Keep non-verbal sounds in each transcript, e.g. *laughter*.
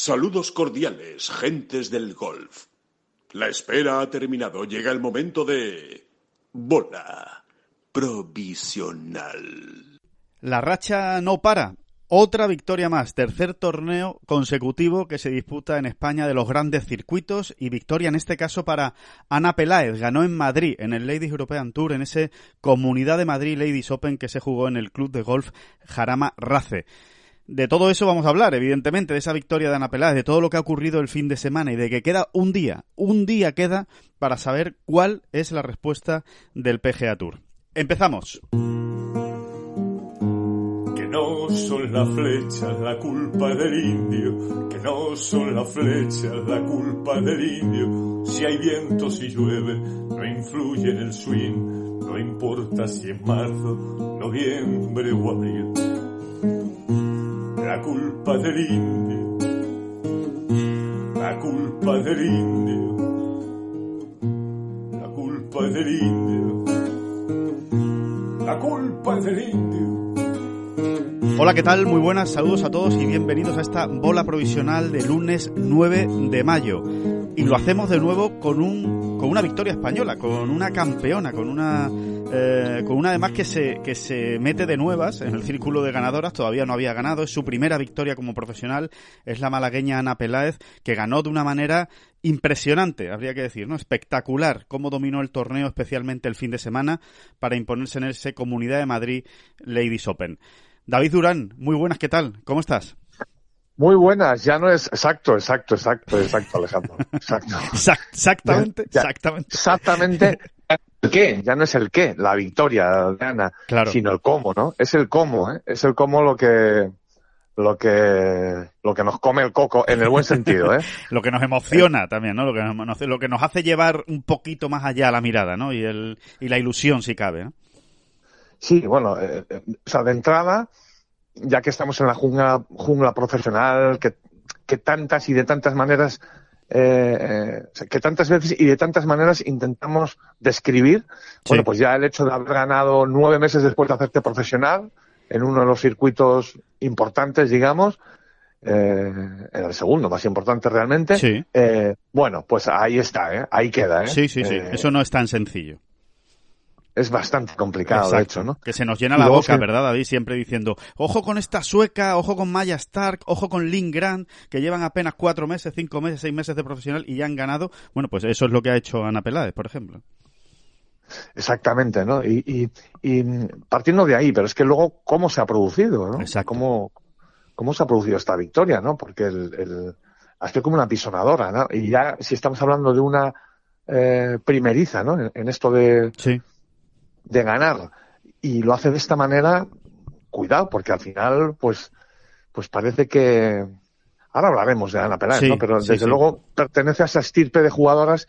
Saludos cordiales, gentes del golf. La espera ha terminado. Llega el momento de bola provisional. La racha no para. Otra victoria más, tercer torneo consecutivo que se disputa en España de los grandes circuitos y victoria en este caso para Ana Peláez. Ganó en Madrid, en el Ladies European Tour, en ese Comunidad de Madrid Ladies Open que se jugó en el club de golf Jarama Race. De todo eso vamos a hablar, evidentemente, de esa victoria de Ana Peláez, de todo lo que ha ocurrido el fin de semana y de que queda un día, un día queda para saber cuál es la respuesta del PGA Tour. Empezamos. Que no son las flechas la culpa del indio, que no son las flechas la culpa del indio. Si hay viento, si llueve, no influye en el swing, no importa si es marzo, noviembre o abril la culpa del indio, la culpa del indio, la culpa del indio, la culpa del indio. Hola, ¿qué tal? Muy buenas, saludos a todos y bienvenidos a esta bola provisional de lunes 9 de mayo. Y lo hacemos de nuevo con un con una victoria española, con una campeona, con una eh, con una además que se, que se mete de nuevas en el círculo de ganadoras, todavía no había ganado, es su primera victoria como profesional, es la malagueña Ana Peláez, que ganó de una manera impresionante, habría que decir, ¿no? Espectacular cómo dominó el torneo, especialmente el fin de semana, para imponerse en ese Comunidad de Madrid Ladies Open. David Durán, muy buenas, ¿qué tal? ¿Cómo estás? Muy buenas, ya no es exacto, exacto, exacto, exacto, Alejandro. Exacto. *laughs* exactamente, exactamente. Exactamente. El qué, ya no es el qué, la victoria de Ana, Claro. sino el cómo, ¿no? Es el cómo, ¿eh? Es el cómo lo que, lo que, lo que nos come el coco, en el buen sentido, ¿eh? *laughs* Lo que nos emociona también, ¿no? Lo que nos, lo que nos hace llevar un poquito más allá la mirada, ¿no? Y, el, y la ilusión, si cabe, ¿no? Sí, bueno, eh, eh, o sea, de entrada, ya que estamos en la jungla, jungla profesional, que, que tantas y de tantas maneras, eh, eh, que tantas veces y de tantas maneras intentamos describir, bueno, pues ya el hecho de haber ganado nueve meses después de hacerte profesional en uno de los circuitos importantes, digamos, eh, en el segundo más importante realmente, Sí. eh, bueno, pues ahí está, ¿eh? ahí queda. Sí, sí, sí. Eso no es tan sencillo. Es bastante complicado, de hecho, ¿no? Que se nos llena Y la luego boca, ¿verdad, David? Siempre diciendo, ojo con esta sueca, ojo con Maya Stark, ojo con Lynn Grant, que llevan apenas cuatro meses, cinco meses, seis meses de profesional y ya han ganado. Bueno, pues eso es lo que ha hecho Ana Peláez, por ejemplo. Exactamente, ¿no? Y, y, y partiendo de ahí, pero es que luego, ¿cómo se ha producido, no? Exacto. ¿Cómo, cómo se ha producido esta victoria, no? Porque el, el, ha sido como una pisonadora, ¿no? Y ya, si estamos hablando de una eh, primeriza, ¿no? En, en esto de, Sí. De ganar, y lo hace de esta manera, cuidado, porque al final, pues, pues parece que, ahora hablaremos de Ana Peláez, Sí, ¿no? Pero sí, desde sí. luego pertenece a esa estirpe de jugadoras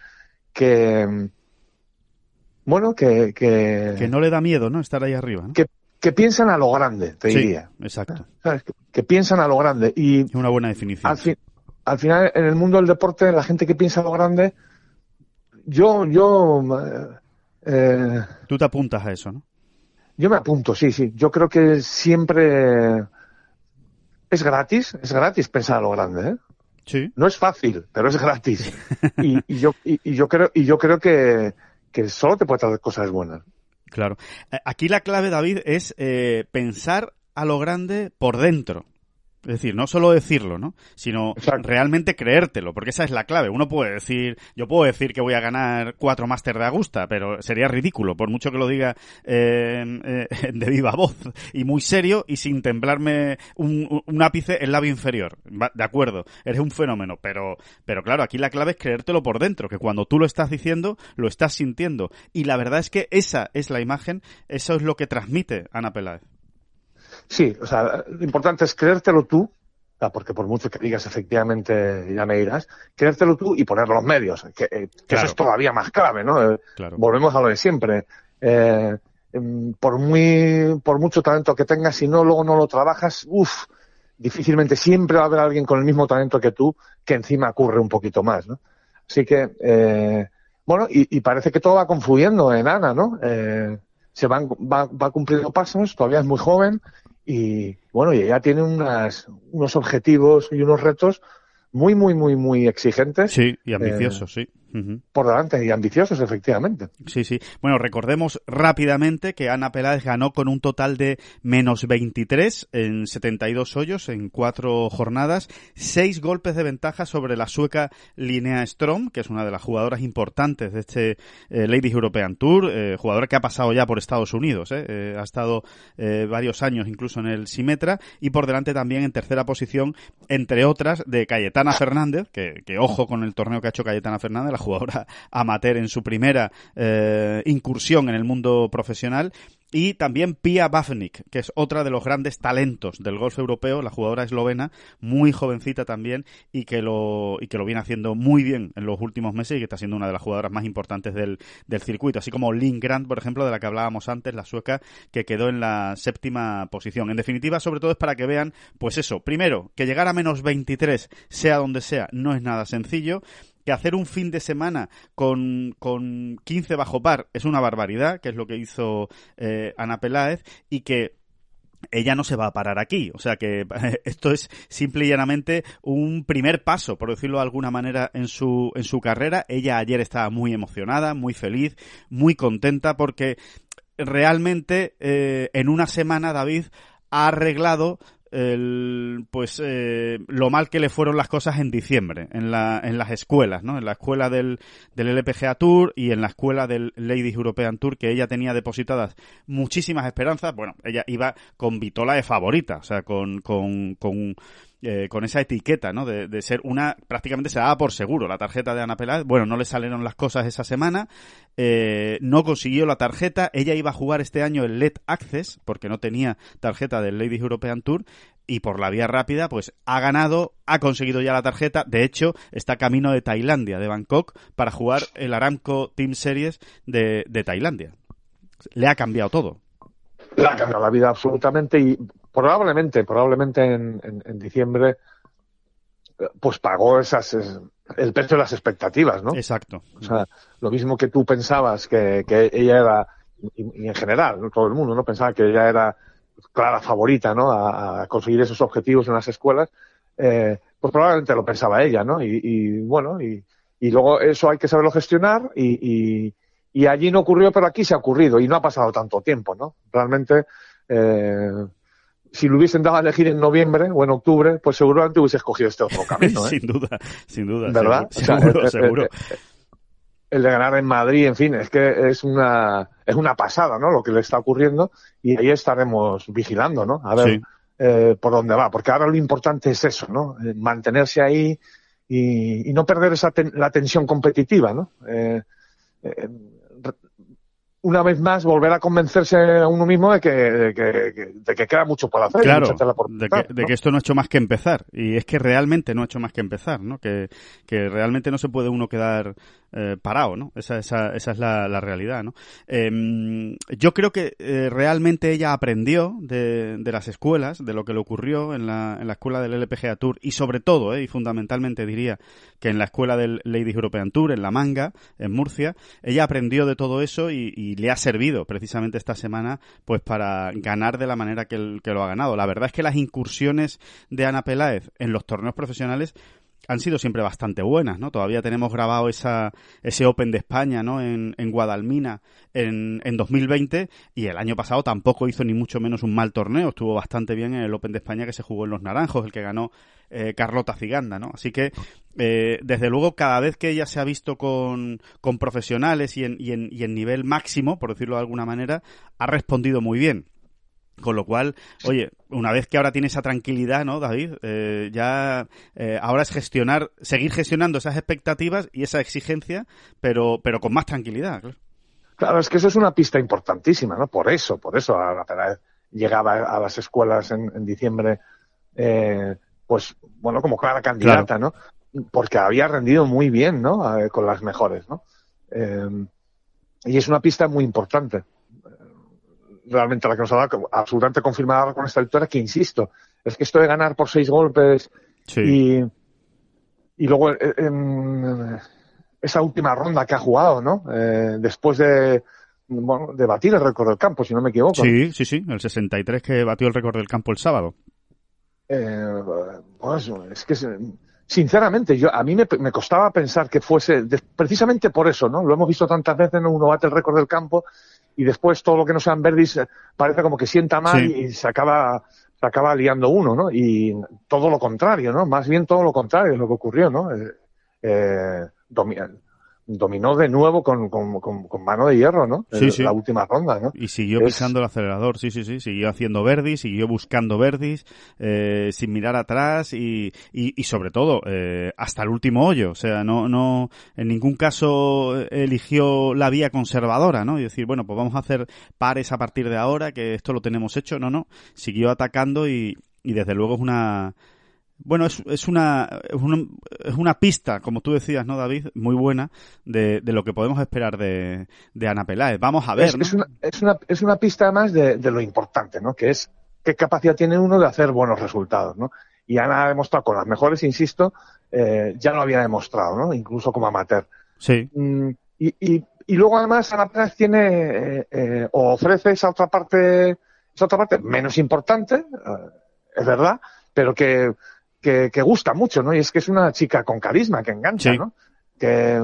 que, bueno, que, que, Que no le da miedo, ¿no? Estar ahí arriba, ¿no? que, que piensan a lo grande, te diría. exacto. ¿Sabes? Que, que piensan a lo grande. Y una buena definición. al, al final, en el mundo del deporte, la gente que piensa a lo grande, yo, yo, eh, Tú te apuntas a eso, ¿no? yo me apunto, sí, sí. Yo creo que siempre es gratis, es gratis pensar a lo grande, ¿eh? Sí. No es fácil, pero es gratis. *laughs* Y, y yo, y, y yo creo, y yo creo que, que solo te puede traer cosas buenas. Claro. Eh, Aquí la clave, David, es eh, pensar a lo grande por dentro. Es decir, no solo decirlo, ¿no? Sino Exacto. realmente creértelo, porque esa es la clave. Uno puede decir, yo puedo decir que voy a ganar cuatro máster de Augusta, pero sería ridículo, por mucho que lo diga eh, *laughs* eh, de viva voz y muy serio y sin temblarme un, ápice el labio inferior. De acuerdo, eres un fenómeno, pero, pero claro, aquí la clave es creértelo por dentro, que cuando tú lo estás diciendo, lo estás sintiendo. Y la verdad es que esa es la imagen, eso es lo que transmite Ana Peláez. Sí, o sea, lo importante es creértelo tú porque por mucho que digas efectivamente ya me irás, creértelo tú y poner los medios, que, eh, eso es todavía más clave, ¿no? Eh, volvemos a lo de siempre. Eh, em, por muy, por mucho talento que tengas, si no luego no lo trabajas, uff, difícilmente siempre va a haber alguien con el mismo talento que tú que encima ocurre un poquito más, ¿no? Así que, eh, bueno, y, y, parece que todo va confluyendo en Ana, ¿no? Eh, se van, va, va cumpliendo pasos, todavía es muy joven y, bueno, y ella tiene unas, unos objetivos y unos retos muy, muy, muy, muy exigentes. Sí, y ambiciosos, sí por delante y ambiciosos, efectivamente. Sí, sí. Bueno, recordemos rápidamente que Ana Peláez ganó con un total de menos 23 en 72 hoyos en cuatro jornadas, seis golpes de ventaja sobre la sueca Linnea Strom, que es una de las jugadoras importantes de este eh, Ladies European Tour, eh, jugadora que ha pasado ya por Estados Unidos, eh, ha estado varios años incluso en el Simetra, y por delante también en tercera posición, entre otras, de Cayetana Fernández, que, que ojo con el torneo que ha hecho Cayetana Fernández, jugadora *laughs* amateur en su primera eh, incursión en el mundo profesional y también Pia Bafnik, que es otra de los grandes talentos del golf europeo, la jugadora eslovena, muy jovencita también y que lo, y que lo viene haciendo muy bien en los últimos meses y que está siendo una de las jugadoras más importantes del, del circuito. Así como Lynn Grant, por ejemplo, de la que hablábamos antes, la sueca, que quedó en la séptima posición. En definitiva, sobre todo es para que vean, pues eso, primero, que llegar a menos 23, sea donde sea, no es nada sencillo que hacer un fin de semana con, con 15 bajo par es una barbaridad, que es lo que hizo eh, Ana Peláez, y que ella no se va a parar aquí. O sea que *laughs* esto es simple y llanamente un primer paso, por decirlo de alguna manera, en su, en su carrera. Ella ayer estaba muy emocionada, muy feliz, muy contenta porque realmente eh, en una semana David ha arreglado el, pues eh, lo mal que le fueron las cosas en diciembre en, la, en las escuelas, ¿no? En la escuela del, del LPGA Tour y en la escuela del Ladies European Tour que ella tenía depositadas muchísimas esperanzas. Bueno, ella iba con Vitola de favorita, o sea, con, con, con eh, con esa etiqueta, ¿no? De, de, ser una, prácticamente se daba por seguro la tarjeta de Ana Peláez. Bueno, no le salieron las cosas esa semana, eh, no consiguió la tarjeta. Ella iba a jugar este año el LED Access, porque no tenía tarjeta del Ladies European Tour, y por la vía rápida, pues ha ganado, ha conseguido ya la tarjeta. De hecho, está camino de Tailandia, de Bangkok, para jugar el Aramco Team Series de, de Tailandia. Le ha cambiado todo. Le ha cambiado la vida absolutamente y probablemente, probablemente en, en, diciembre, pues pagó esas, el precio de las expectativas, ¿no? Exacto. O sea, lo mismo que tú pensabas que, que ella era, y, en general, ¿no? todo el mundo, ¿no? Pensaba que ella era clara favorita, ¿no? A, conseguir esos objetivos en las escuelas, eh, pues probablemente lo pensaba ella, ¿no? Y, y bueno, y, y, luego eso hay que saberlo gestionar y, y, y allí no ocurrió, pero aquí se ha ocurrido y no ha pasado tanto tiempo, ¿no? Realmente, eh, si lo hubiesen dado a elegir en noviembre o en octubre, pues seguramente hubiese escogido este otro *laughs* camino. ¿eh? sin duda, sin duda. ¿Verdad? Seguro, seguro. El, de ganar en Madrid, en fin, es que es una, es una pasada, ¿no? Lo que le está ocurriendo y ahí estaremos vigilando, ¿no? A ver eh, por dónde va, porque ahora lo importante es eso, ¿no? Eh, mantenerse ahí y, y no perder esa la tensión competitiva, ¿no? Eh, eh, una vez más volver a convencerse a uno mismo de que, de que, de que queda mucho por hacer. Claro, de, que, de que esto no ha hecho más que empezar. Y es que realmente no ha hecho más que empezar, ¿no? Que, que realmente no se puede uno quedar eh, parado, ¿no? Esa, esa, esa es la, la realidad, ¿no? Eh, yo creo que eh, realmente ella aprendió de, de, las escuelas, de lo que le ocurrió en la, en la escuela del LPGA Tour y sobre todo, eh, y fundamentalmente diría que en la escuela del Ladies European Tour, en La Manga, en Murcia, ella aprendió de todo eso y, y le ha servido precisamente esta semana pues para ganar de la manera que, que lo ha ganado. La verdad es que las incursiones de Ana Peláez en los torneos profesionales han sido siempre bastante buenas, ¿no? Todavía tenemos grabado esa, ese Open de España, ¿no? En, en Guadalmina en, en 2020 y el año pasado tampoco hizo ni mucho menos un mal torneo, estuvo bastante bien en el Open de España que se jugó en Los Naranjos, el que ganó eh, Carlota Ciganda, ¿no? Así que, eh, desde luego, cada vez que ella se ha visto con, con profesionales y en, y, en, y en nivel máximo, por decirlo de alguna manera, ha respondido muy bien. Con lo cual, oye, una vez que ahora tiene esa tranquilidad, ¿no, David? Eh, ya eh, ahora es gestionar, seguir gestionando esas expectativas y esa exigencia, pero, pero con más tranquilidad. Claro. claro es que eso es una pista importantísima, ¿no? Por eso, por eso a la llegaba a las escuelas en, en diciembre eh, pues, bueno, como clara candidata, ¿no? Porque había rendido muy bien, ¿no? con las mejores, ¿no? y es una pista muy importante. Realmente la que nos ha dado absolutamente confirmada con esta victoria, que insisto, es que esto de ganar por seis golpes y, y luego en, esa última ronda que ha jugado, ¿no? Eh, después de, bueno, de batir el récord del campo, si no me equivoco. Sí, sí, sí, el 63 que batió el récord del campo el sábado. Eh, pues es que sinceramente yo a mí me, me costaba pensar que fuese precisamente por eso, ¿no? Lo hemos visto tantas veces, ¿no? uno bate el récord del campo y después todo lo que no sean verdis eh, parece como que sienta mal y se acaba se acaba liando uno, ¿no? Y todo lo contrario, ¿no? Más bien todo lo contrario es lo que ocurrió, ¿no? Eh, eh dominó de nuevo con, con, mano de hierro, ¿no? Sí, sí. La última ronda, ¿no? Y siguió pisando el acelerador, sí, sí, sí. Siguió haciendo verdis, siguió buscando verdis, eh, sin mirar atrás y, y, sobre todo, eh, hasta el último hoyo. O sea, no, no, en ningún caso eligió la vía conservadora, ¿no? Y decir, bueno, pues vamos a hacer pares a partir de ahora, que esto lo tenemos hecho. No, no. Siguió atacando y, y desde luego es una, bueno, es, es, una, es, una, pista, como tú decías, ¿no, David? Muy buena de, de lo que podemos esperar de, de Ana Peláez. Vamos a ver. Es, es, una, es, una, es una pista más de, de, lo importante, ¿no? Que es qué capacidad tiene uno de hacer buenos resultados, ¿no? Y Ana ha demostrado con las mejores, insisto, eh, ya lo había demostrado, ¿no? Incluso como amateur. Sí. Mm, y, y, y, luego además Ana Peláez tiene eh, eh, o ofrece esa otra parte, esa otra parte menos importante, eh, es verdad, pero que que, gusta mucho, ¿no? Y es que es una chica con carisma, que engancha, ¿no? Que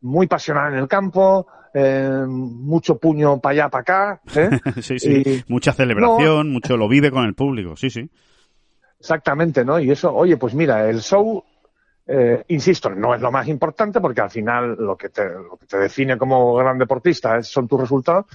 muy pasional en el campo, eh, mucho puño para allá, para acá. ¿eh? *laughs* sí, sí. Mucha celebración, mucho lo vive con el público, sí, sí. Exactamente, ¿no? Y eso, oye, pues mira, el show, eh, insisto, no es lo más importante porque al final lo que te, lo que te define como gran deportista son tus resultados,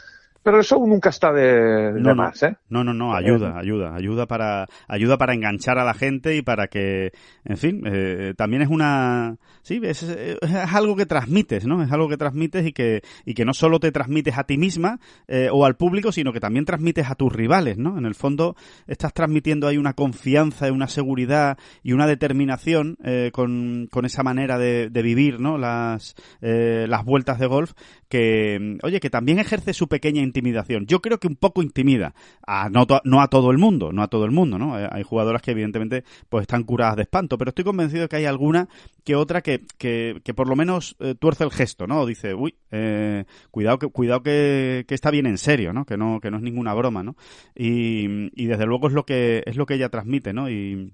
pero eso nunca está de, no, más, ¿eh? No, no, no, ayuda, ayuda, ayuda para, ayuda para enganchar a la gente y para que, en fin, eh, también es una, sí, es, es, algo que transmites, ¿no? Es algo que transmites y que, y que no solo te transmites a ti misma eh, o al público, sino que también transmites a tus rivales, ¿no? En el fondo estás transmitiendo ahí una confianza, una seguridad y una determinación eh, con, con esa manera de, de vivir, ¿no? Las, eh, las vueltas de golf que, oye, que también ejerce su pequeña intimidación. Yo creo que un poco intimida, a, no, a todo el mundo, no a todo el mundo, ¿no? Hay jugadoras que evidentemente pues están curadas de espanto, pero estoy convencido que hay alguna que otra que, que, que por lo menos eh, tuerce el gesto, ¿no? Dice, uy, eh, cuidado que, cuidado que, que, está bien en serio, ¿no? Que no, que no es ninguna broma, ¿no? Y, y desde luego es lo que, es lo que ella transmite, ¿no? Y,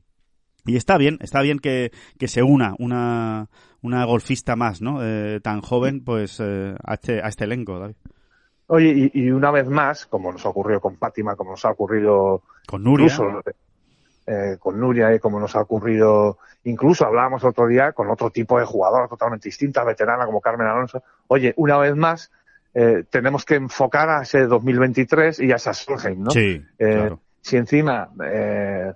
y está bien, está bien que, que se una una, una golfista más, ¿no? Eh, tan joven, pues eh, a, este, a este elenco, David. Oye, y, y, una vez más, como nos ha ocurrido con Fátima, como nos ha ocurrido con Nuria, incluso, eh, con Nuria y como nos ha ocurrido, incluso hablábamos otro día con otro tipo de jugadora totalmente distinta, veterana como Carmen Alonso. Oye, una vez más, eh, tenemos que enfocar a ese 2023 y a esa Solheim, ¿no? Sí, eh, claro. Si encima eh,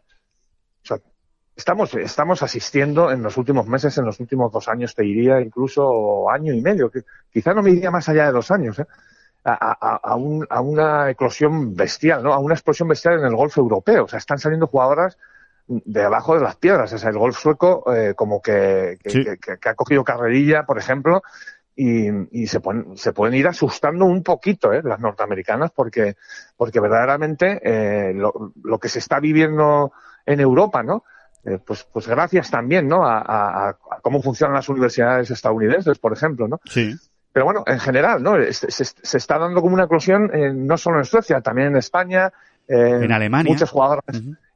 estamos, estamos asistiendo en los últimos meses, en los últimos dos años, te diría, incluso año y medio, que quizá no me iría más allá de dos años, ¿eh? A, a, un, a, una eclosión bestial, ¿no? A una explosión bestial en el golf europeo. O sea, están saliendo jugadoras de abajo de las piedras. O sea, el golf sueco eh, como que, que, Sí. que, que ha cogido carrerilla, por ejemplo, y, y se, pueden, se pueden ir asustando un poquito ¿eh? las norteamericanas porque, porque verdaderamente eh, lo, lo que se está viviendo en Europa, ¿no? Eh, pues, pues gracias también, ¿no? A, a, a cómo funcionan las universidades estadounidenses, por ejemplo, ¿no? Sí. Pero bueno, en general, ¿no? Se, se, se está dando como una eclosión eh, no solo en Suecia, también en España. Eh, En Alemania. Muchas jugadoras.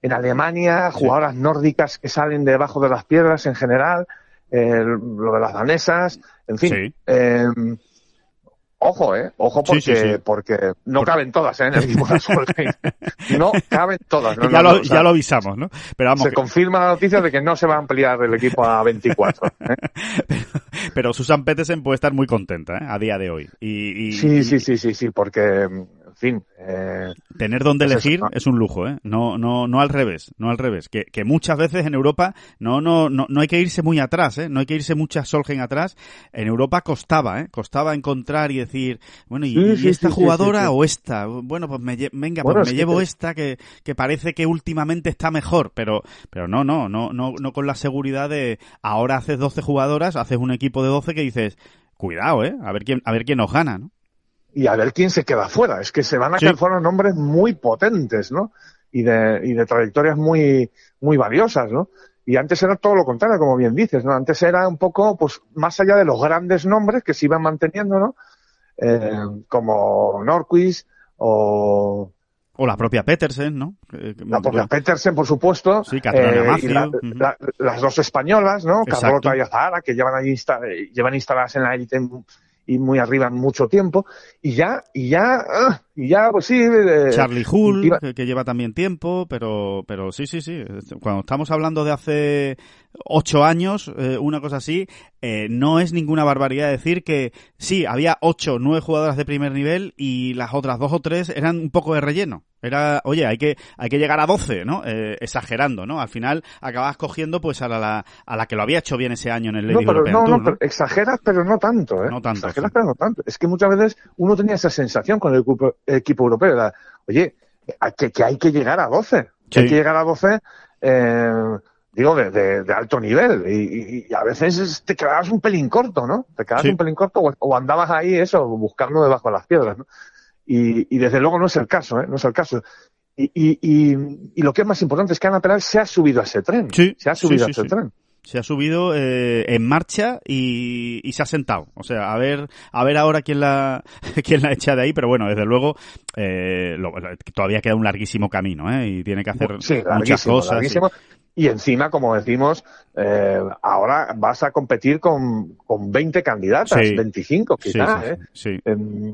En Alemania, Sí. jugadoras nórdicas que salen debajo de las piedras en general. eh, lo de las danesas. En fin. Sí. Ojo, ¿eh? Ojo porque, sí, sí. porque no caben todas, ¿eh? En el equipo de Solheim. *laughs* No caben todas. No, ya, no, lo, no, ya lo avisamos, ¿no? Pero vamos, se que- confirma la noticia de que no se va a ampliar el equipo a 24. *laughs* ¿eh? pero Susan Petersen puede estar muy contenta ¿eh? a día de hoy. Y, y- Sí, sí, sí, sí, sí, porque, en fin. Eh, Tener donde pues elegir eso. es un lujo, ¿eh? No, no, no al revés, no al revés. Que, que muchas veces en Europa no, no, no, no hay que irse muy atrás, ¿eh? No hay que irse muchas Solgen atrás. En Europa costaba, ¿eh? Costaba encontrar y decir, bueno, ¿y, Sí, y sí, esta sí, jugadora o esta? Bueno, pues me, venga, Bueno, pues es me llevo esta que, que parece que últimamente está mejor, pero, pero no, no, no, no, no con la seguridad de ahora haces 12 jugadoras, haces un equipo de 12 que dices, cuidado, ¿eh? A ver quién, a ver quién nos gana, ¿no? Y a ver quién se queda fuera. Es que se van a Sí. quedar fuera nombres muy potentes, ¿no? Y de, y de trayectorias muy, muy valiosas, ¿no? Y antes era todo lo contrario, como bien dices, ¿no? Antes era un poco, pues, más allá de los grandes nombres que se iban manteniendo, ¿no? Eh, como Norquist o O la propia Petersen, ¿no? La propia Petersen, por supuesto. Sí, eh, y la- las dos españolas, ¿no? Exacto. Carlota y Azahara, que llevan ahí llevan instaladas en la élite y muy arriba mucho tiempo. Y ya, y ya, ah, y ya, pues sí. eh, Charlie Hull, iba- que, que lleva también tiempo, pero, pero sí, sí, sí. Cuando estamos hablando de hace ocho años, eh, una cosa así, eh, no es ninguna barbaridad decir que sí, había ocho, nueve jugadoras de primer nivel y las otras dos o tres eran un poco de relleno. Era, oye, hay que, hay que llegar a 12, ¿no? Eh, exagerando, ¿no? Al final acabas cogiendo pues a la, a la que lo había hecho bien ese año en el No, Lady pero, European no, Tour, no, pero exageras, pero no tanto, ¿eh? No tanto, Exageras, sí. pero no tanto. Es que muchas veces uno tenía esa sensación con el equipo, europeo. Oye, que, que hay que llegar a 12. Que Sí. hay que llegar a 12, eh, digo, de, de- de alto nivel. Y, y- y a veces es- te quedabas un pelín corto, ¿no? Te quedabas Sí. un pelín corto o, o andabas ahí, eso, buscando debajo de las piedras, ¿no? Y, y desde luego no es el caso, ¿eh? No es el caso. Y, y, y, y lo que es más importante es que Ana Peral se ha subido a ese tren. Sí, se ha subido sí, a ese tren. Se ha subido eh, en marcha y, y se ha sentado. O sea, a ver, a ver ahora quién la, *laughs* quién la echa de ahí, pero bueno, desde luego, eh, lo- todavía queda un larguísimo camino, ¿eh? Y tiene que hacer Sí, muchas cosas. Y encima, como decimos, eh, ahora vas a competir con, con 20 candidatas, Sí. 25 Sí, quizás. sí, ¿eh?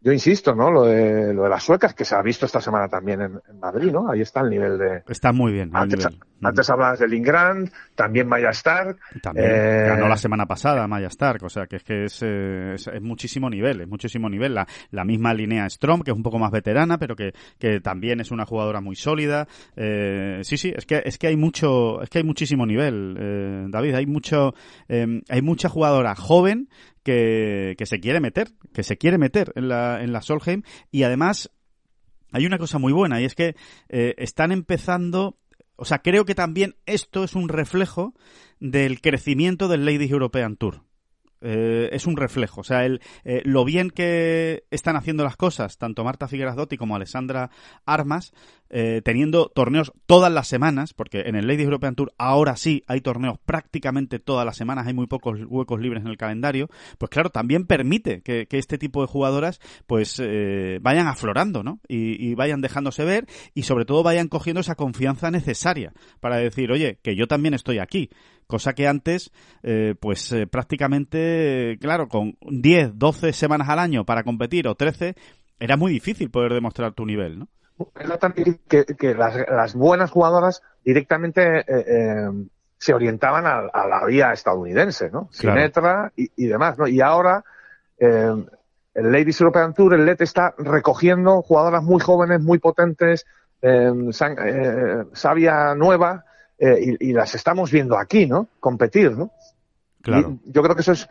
Yo insisto, ¿no? Lo de, lo de las suecas, que se ha visto esta semana también en, en Madrid, ¿no? Ahí está el nivel de... Está muy bien. Antes, nivel. antes hablabas de Lingrand, también Maya Stark. También eh, ganó la semana pasada Maya Stark, o sea que es que es, eh, es, es muchísimo nivel, es muchísimo nivel. La, la misma línea Strom, que es un poco más veterana, pero que, que también es una jugadora muy sólida. Eh, sí, sí, es que es que hay mucho, es que hay muchísimo nivel, eh, David. Hay mucho, hay mucha jugadora joven que, se quiere meter, que se quiere meter en la, en la Solheim y además hay una cosa muy buena y es que eh, están empezando o sea, creo que también esto es un reflejo del crecimiento del Ladies European Tour. Eh, es un reflejo. O sea, el, eh, lo bien que están haciendo las cosas, tanto Marta Figueras Dotti como Alessandra Armas, eh, teniendo torneos todas las semanas, porque en el Ladies European Tour ahora sí hay torneos prácticamente todas las semanas, hay muy pocos huecos libres en el calendario, pues claro, también permite que, este tipo de jugadoras pues eh, vayan aflorando, ¿no? Y, vayan dejándose ver y sobre todo vayan cogiendo esa confianza necesaria para decir, oye, que yo también estoy aquí. Cosa que antes, eh, pues eh, prácticamente, claro, con 10, 12 semanas al año para competir o 13, era muy difícil poder demostrar tu nivel, ¿no? Era tan que, que las, las buenas jugadoras directamente eh, eh, se orientaban a, a la vía estadounidense, ¿no? Claro. Sinetra y, y demás, ¿no? Y ahora eh, el Ladies European Tour, el LET está recogiendo jugadoras muy jóvenes, muy potentes, san- savia nueva, y, y las estamos viendo aquí, ¿no? Competir, ¿no? Claro. Y yo creo que eso es,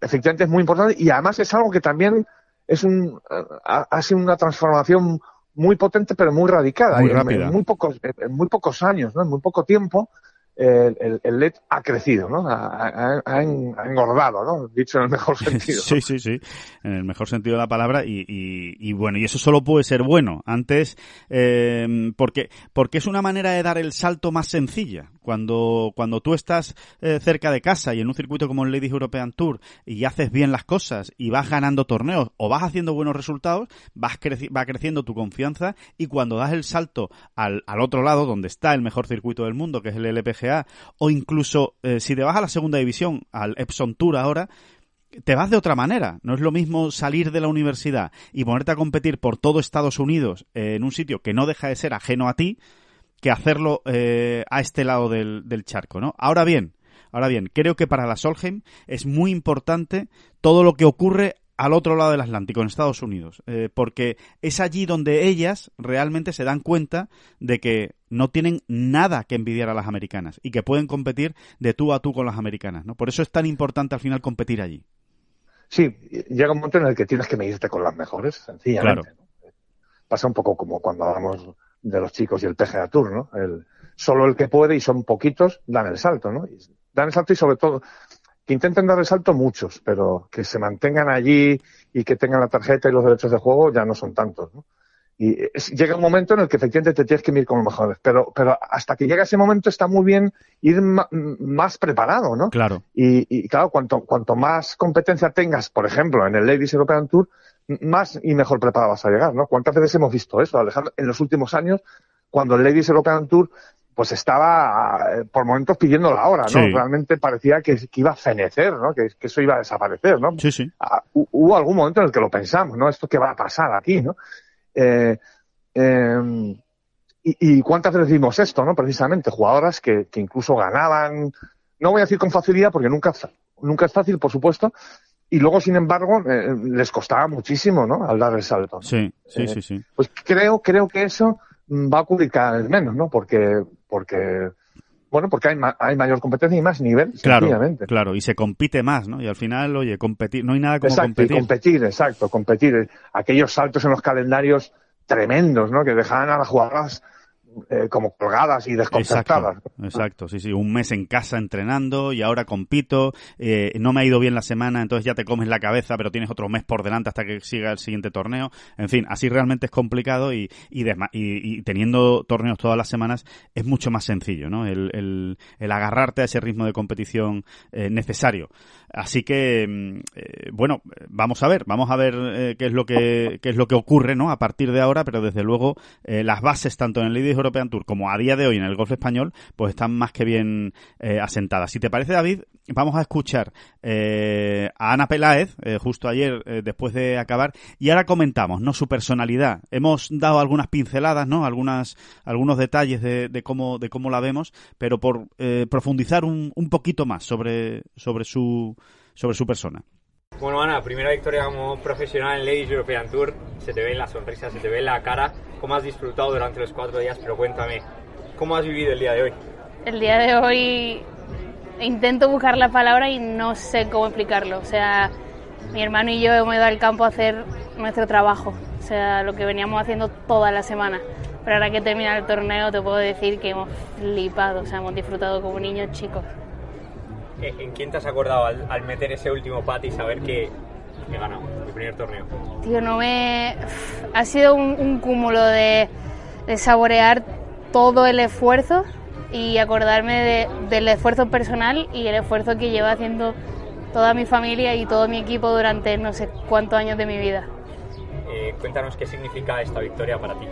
efectivamente, es muy importante y además es algo que también es un, ha, ha sido una transformación muy potente pero muy radicada. Muy en- rápida. En, muy pocos, en muy pocos años, ¿no? En muy poco tiempo, eh, el, el LED ha crecido, ¿no? Ha, ha- ha engordado, ¿no? Dicho en el mejor *laughs* sentido. Sí, sí, sí, en el mejor sentido de la palabra y, y- y bueno, y eso solo puede ser bueno. Antes, eh, porque, porque es una manera de dar el salto más sencilla. Cuando, cuando tú estás eh, cerca de casa y en un circuito como el Ladies European Tour y haces bien las cosas y vas ganando torneos o vas haciendo buenos resultados, vas creci- va creciendo tu confianza y cuando das el salto al, al otro lado, donde está el mejor circuito del mundo, que es el LPGA, o incluso eh, si te vas a la segunda división, al Epson Tour ahora, te vas de otra manera. No es lo mismo salir de la universidad y ponerte a competir por todo Estados Unidos eh, en un sitio que no deja de ser ajeno a ti que hacerlo eh, a este lado del, del charco, ¿no? Ahora bien, ahora bien, creo que para la Solheim es muy importante todo lo que ocurre al otro lado del Atlántico, en Estados Unidos, eh, porque es allí donde ellas realmente se dan cuenta de que no tienen nada que envidiar a las americanas y que pueden competir de tú a tú con las americanas, ¿no? Por eso es tan importante al final competir allí. Sí, llega un momento en el que tienes que medirte con las mejores, sencillamente. Pasa un poco como cuando hablamos de los chicos y el PGA Tour, ¿no? El, solo el que puede y son poquitos dan el salto, ¿no? dan el salto y sobre todo que intenten dar el salto muchos, pero que se mantengan allí y que tengan la tarjeta y los derechos de juego ya no son tantos, ¿no? Y llega un momento en el que efectivamente te tienes que ir con los mejores, pero, pero hasta que llega ese momento está muy bien ir más preparado, ¿no? Claro. Y, y, claro, cuanto, cuanto más competencia tengas, por ejemplo, en el Ladies European Tour, más y mejor preparado vas a llegar, ¿no? ¿Cuántas veces hemos visto eso, Alejandro, en los últimos años, cuando el Ladies European Tour pues estaba eh, por momentos pidiendo la hora, ¿no? Realmente parecía que, iba a fenecer, ¿no? Que, eso iba a desaparecer, ¿no? Sí, sí. Ah, hubo algún momento en el que lo pensamos, ¿no? Esto que va a pasar aquí, ¿no? Eh, em, y, cuántas veces vimos esto, ¿no? Precisamente, jugadoras que, incluso ganaban, no voy a decir con facilidad porque nunca, nunca es fácil, por supuesto, y luego, sin embargo, eh, les costaba muchísimo, ¿no? Al dar el salto. Sí, sí, sí, sí. Pues creo, creo que eso va a ocurrir cada vez menos, ¿no? Porque, porque bueno, porque hay, hay mayor competencia y más nivel, claro, Claro, y se compite más, ¿no? Y al final, oye, competir, no hay nada como exacto, competir. competir, exacto, competir. Aquellos saltos en los calendarios tremendos, ¿no? Que dejaban a las jugadoras eh, como colgadas y desconcertadas. Exacto, sí, sí, un mes en casa entrenando y ahora compito, eh, no me ha ido bien la semana, entonces ya te comes la cabeza, pero tienes otro mes por delante hasta que siga el siguiente torneo. En fin, así realmente es complicado y, y, y, teniendo torneos todas las semanas es mucho más sencillo, ¿no? El, el, agarrarte a ese ritmo de competición eh, necesario. Así que, mm, eh, bueno, vamos a ver, vamos a ver qué es lo que qué es lo que ocurre, ¿no? A partir de ahora, pero desde luego las bases tanto en el Ladies Como a día de hoy en el golf español, pues están más que bien asentadas. Si te parece, David, vamos a escuchar a Ana Peláez justo ayer después de acabar y ahora comentamos, ¿no? Su personalidad. Hemos dado algunas pinceladas, ¿no? Algunas algunos detalles de, de cómo de cómo la vemos, pero por profundizar un, un poquito más sobre sobre su sobre su persona. Bueno, Ana, primera victoria como profesional en Ladies European Tour. Se te ve en la sonrisa, se te ve en la cara. ¿Cómo has disfrutado durante los cuatro días? Pero cuéntame, ¿cómo has vivido el día de hoy? El día de hoy intento buscar la palabra y no sé cómo explicarlo. O sea, mi hermano y yo hemos ido al campo a hacer nuestro trabajo. O sea, lo que veníamos haciendo toda la semana. Pero ahora que termina el torneo te puedo decir que hemos flipado, o sea, hemos disfrutado como niños chicos. ¿En quién te has acordado al, meter ese último pat y saber que he ganado mi primer torneo? Tío, no me... Ha sido un, cúmulo de, saborear todo el esfuerzo y acordarme del esfuerzo personal y el esfuerzo que lleva haciendo toda mi familia y todo mi equipo durante no sé cuántos años de mi vida. Eh, cuéntanos qué significa esta victoria para ti.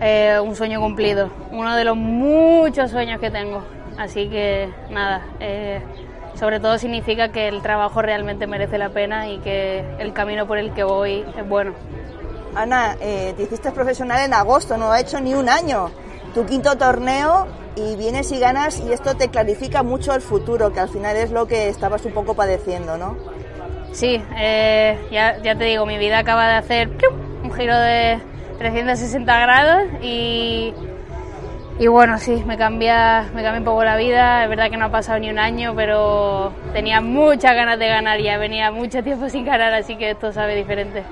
Eh, un sueño cumplido, uno de los muchos sueños que tengo. Así que nada, eh, sobre todo significa que el trabajo realmente merece la pena y que el camino por el que voy es bueno. Ana, eh, te hiciste profesional en agosto, no ha hecho ni un año. Tu quinto torneo y vienes y ganas y esto te clarifica mucho el futuro, que al final es lo que estabas un poco padeciendo, ¿no? Sí, eh, ya, ya te digo, mi vida acaba de hacer un giro de 360 grados y y bueno, sí, me cambia, me cambia un poco la vida. Es verdad que no ha pasado ni un año, pero tenía muchas ganas de ganar ya. Venía mucho tiempo sin ganar, así que esto sabe diferente.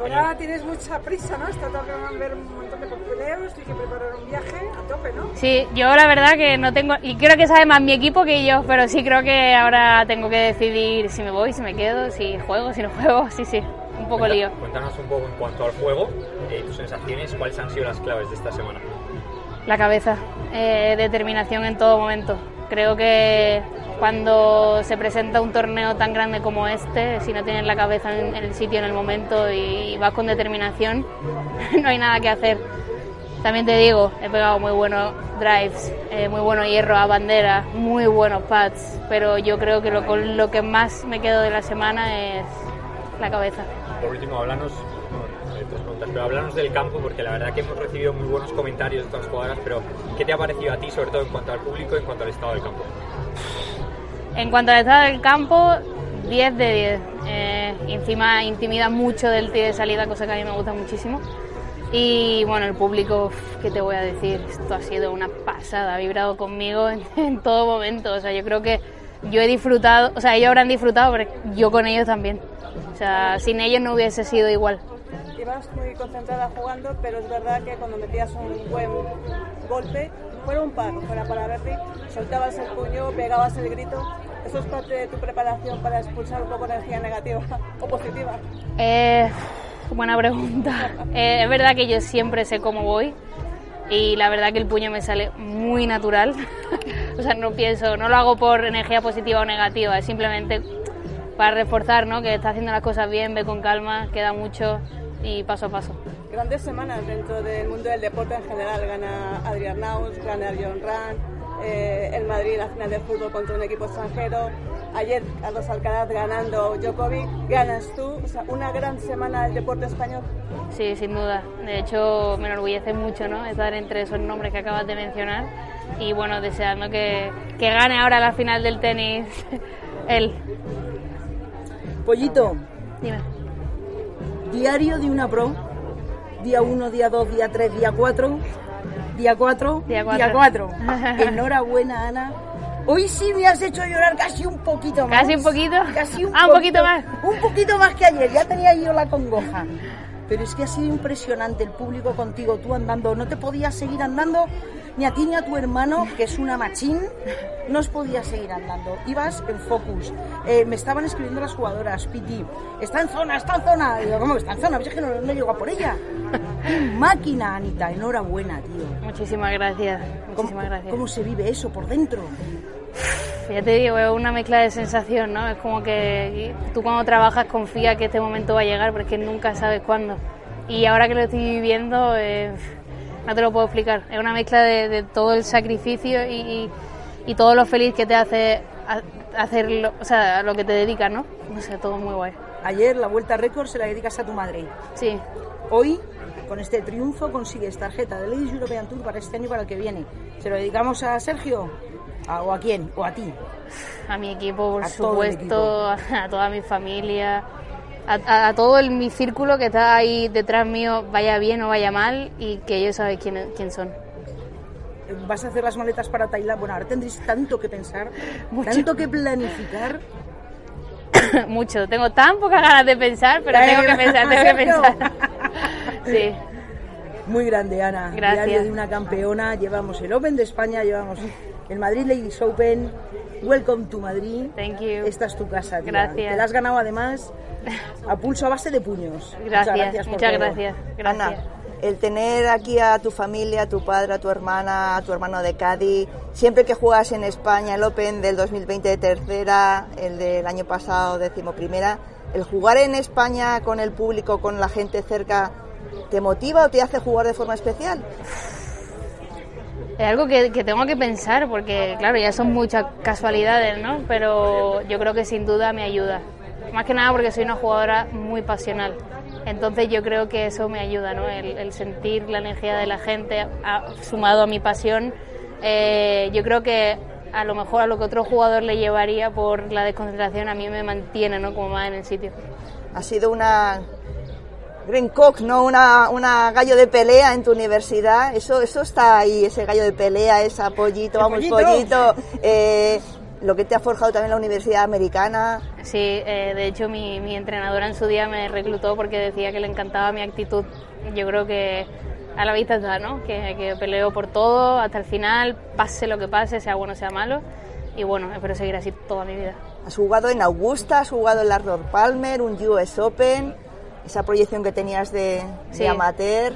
Ahora tienes mucha prisa, ¿no? Esta tarde van a ver un montón de papeleos, y que preparar un viaje a tope, ¿no? Sí, yo la verdad que no tengo, y creo que sabe más mi equipo que yo, pero sí creo que ahora tengo que decidir si me voy, si me quedo, si juego, si no juego, sí, sí, un poco lío. Cuéntanos un poco en cuanto al juego, eh, tus sensaciones, cuáles han sido las claves de esta semana. La cabeza, eh, determinación en todo momento. Creo que cuando se presenta un torneo tan grande como este, si no tienes la cabeza en, el sitio, en el momento y, vas con determinación, *laughs* no hay nada que hacer. También te digo, he pegado muy buenos drives, eh, muy bueno hierro a bandera, muy buenos pads, pero yo creo que lo, lo que más me quedo de la semana es la cabeza. Por último, háblanos pero háblanos del campo porque la verdad que hemos recibido muy buenos comentarios de estas jugadoras, pero ¿qué te ha parecido a ti, sobre todo en cuanto al público y en cuanto al estado del campo? En cuanto al estado del campo, 10 de 10. Eh, encima intimida mucho del tee de salida, cosa que a mí me gusta muchísimo. Y bueno, el público, ¿qué te voy a decir? Esto ha sido una pasada, ha vibrado conmigo en, *laughs* en todo momento. O sea, yo creo que yo he disfrutado, o sea, ellos habrán disfrutado, pero yo con ellos también. O sea, sin ellos no hubiese sido igual. Ibas muy concentrada jugando, pero es verdad que cuando metías un buen golpe, fuera un par, fuera para verte, soltabas el puño, pegabas el grito. ¿Eso es parte de tu preparación para expulsar un poco de energía negativa *laughs* o positiva? Eh, buena pregunta. Eh, es verdad que yo siempre sé cómo voy y la verdad que el puño me sale muy natural. *laughs* o sea, no pienso, no lo hago por energía positiva o negativa, es simplemente para reforzar, ¿no? Que está haciendo las cosas bien, ve con calma, queda mucho y paso a paso. Grandes semanas dentro del mundo del deporte en general. Gana Adrián Naus, gana John Rand, eh, el Madrid la final del fútbol contra un equipo extranjero. Ayer Carlos Alcaraz ganando Djokovic, ganas tú. O sea, una gran semana del deporte español. Sí, sin duda. De hecho, me enorgullece mucho, ¿no? Estar entre esos nombres que acabas de mencionar y bueno, deseando que, que gane ahora la final del tenis *laughs* él. Pollito, Dime. Diario de una pro. Día 1, día 2, día 3, día 4. Día 4, Día día cuatro. 4. *laughs* Enhorabuena, Ana. Hoy sí me has hecho llorar casi un poquito más. ¿Casi un poquito? Casi un Ah, un poquito más. Un poquito más que ayer. Ya tenía yo la congoja. Pero es que ha sido impresionante el público contigo, tú andando. No te podías seguir andando ni a ti ni a tu hermano, que es una machín. No os podías seguir andando. Ibas en focus. Eh, me estaban escribiendo las jugadoras, Piti. Está en zona, está en zona. Digo, ¿cómo que está en zona? Pues es que no, no llego a por ella. ¡Qué *laughs* máquina, Anita! Enhorabuena, tío. Muchísimas gracias. ¿Cómo, Muchísimas gracias. ¿Cómo se vive eso por dentro? Ya te digo, es una mezcla de sensación, ¿no? Es como que tú cuando trabajas confías que este momento va a llegar, pero es que nunca sabes cuándo. Y ahora que lo estoy viviendo, eh, no te lo puedo explicar. Es una mezcla de, de todo el sacrificio y, y- y todo lo feliz que te hace ha- hacerlo, o sea, a lo que te dedicas, ¿no? No sé, todo muy guay. Ayer la vuelta récord se la dedicas a tu madre. Sí, Hoy, con este triunfo, consigues tarjeta de Ladies European Tour para este año y para el que viene. ¿Se lo dedicamos a Sergio? ¿A- ¿O a quién? ¿O a ti? a mi equipo, por A supuesto, *laughs* a, toda mi familia, a, a- a todo el, mi círculo que está ahí detrás mío, vaya bien o vaya mal, y que ellos saben quién, quién son. ¿Vas a hacer las maletas para Tailandia? Bueno, ahora tendréis tanto que pensar, *laughs* Mucho. tanto que planificar. *coughs* Mucho. Tengo tan pocas ganas de pensar, pero tengo que pensar, tengo que pensar. *laughs* Sí, Muy grande, Ana. Gracias. Diario de una campeona. Llevamos el Open de España, llevamos el Madrid Ladies Open. Welcome to Madrid. thank you. Esta es tu casa, tía. Gracias. Te la has ganado además a pulso a base de puños. *laughs* Gracias, por muchas todo. gracias. Gracias. Ana, el tener aquí a tu familia, a tu padre, a tu hermana, a tu hermano de Cádiz, siempre que juegas en España, el Open del 2020 de tercera, el del año pasado decimoprimera, el jugar en España con el público, con la gente cerca, ¿te motiva o te hace jugar de forma especial? Es algo que, que tengo que pensar porque, claro, ya son muchas casualidades, ¿no? Pero yo creo que sin duda me ayuda. Más que nada porque soy una jugadora muy pasional. Entonces yo creo que eso me ayuda, ¿no? El, el sentir la energía de la gente a- sumado a mi pasión. eh, yo creo que a lo mejor a lo que otro jugador le llevaría por la desconcentración a mí me mantiene, ¿no? Como más en el sitio. Ha sido una Green Cock, ¿no? Una, una gallo de pelea en tu universidad. Eso, eso está ahí, ese gallo de pelea, ese pollito, vamos, pollito. pollito. Eh, lo que te ha forjado también la Universidad Americana. Sí, eh, de hecho mi, mi entrenadora en su día me reclutó porque decía que le encantaba mi actitud. Yo creo que a la vista está, ¿no? Que, que peleo por todo hasta el final, pase lo que pase, sea bueno o sea malo. Y bueno, espero seguir así toda mi vida. Has jugado en Augusta, has jugado en la Palmer, un US Open, esa proyección que tenías de, de Sí. amateur.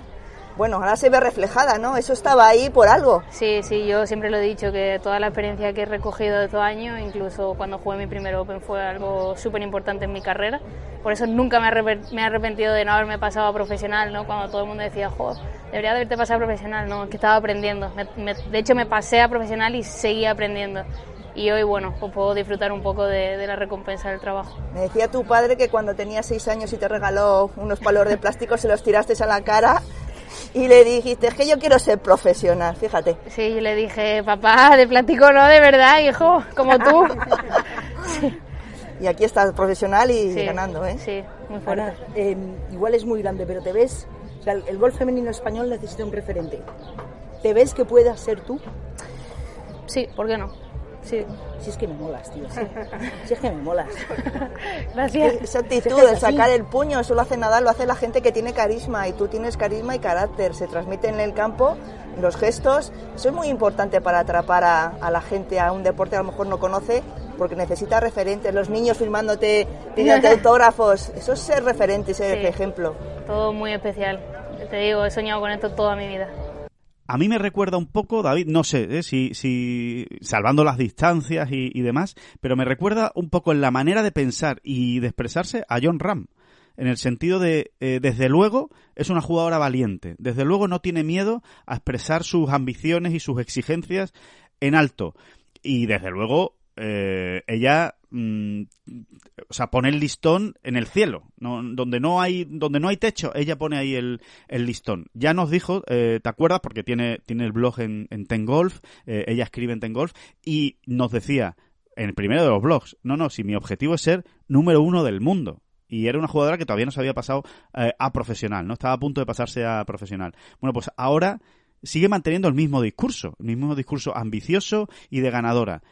Bueno, ahora se ve reflejada, ¿no? Eso estaba ahí por algo. Sí, sí, yo siempre lo he dicho, que toda la experiencia que he recogido de todo año, incluso cuando jugué mi primer Open, fue algo súper importante en mi carrera. Por eso nunca me he arrepentido de no haberme pasado a profesional, ¿no? Cuando todo el mundo decía, jo, debería de haberte pasado a profesional, no, que estaba aprendiendo. Me- me- de hecho, me pasé a profesional y seguí aprendiendo. Y hoy, bueno, pues puedo disfrutar un poco de, de la recompensa del trabajo. Me decía tu padre que cuando tenías seis años y te regaló unos palos de plástico, se los tiraste a la cara y le dijiste, es que yo quiero ser profesional, fíjate. Sí, yo le dije, papá, de plástico no, de verdad, hijo, como tú. *laughs* Y aquí estás profesional y Sí, ganando, ¿eh? Sí, muy fuerte. Ana, eh, igual es muy grande, pero te ves, o sea, el, el golf femenino español necesita un referente. ¿Te ves que puedas ser tú? Sí, ¿por qué no? Sí. Si es que me molas, tío. sí. Si es que me molas. *laughs* Gracias. Esa actitud, el sacar el puño, eso lo hace Nadal, lo hace la gente que tiene carisma y tú tienes carisma y carácter, se transmite en el campo, los gestos, eso es muy importante para atrapar a, a la gente a un deporte que a lo mejor no conoce porque necesita referentes, los niños filmándote, pidiéndote *laughs* autógrafos, eso es ser referente, ser Sí. ejemplo. Todo muy especial. Te digo, he soñado con esto toda mi vida. A mí me recuerda un poco, David, no sé ¿eh? si, si salvando las distancias y, y demás, pero me recuerda un poco en la manera de pensar y de expresarse a John Ram. En el sentido de, eh, desde luego, es una jugadora valiente. Desde luego no tiene miedo a expresar sus ambiciones y sus exigencias en alto. Y desde luego, eh, ella mm, o sea, pone el listón en el cielo, donde no hay donde no hay techo, ella pone ahí el, el listón. Ya nos dijo, eh, ¿te acuerdas? Porque tiene, tiene el blog en, en Ten Golf, eh, ella escribe en Ten Golf, y nos decía, en el primero de los blogs, no, no, si mi objetivo es ser número uno del mundo. Y era una jugadora que todavía no se había pasado eh, a profesional, ¿no? Estaba a punto de pasarse a profesional. Bueno, pues ahora sigue manteniendo el mismo discurso, el mismo discurso ambicioso y de ganadora.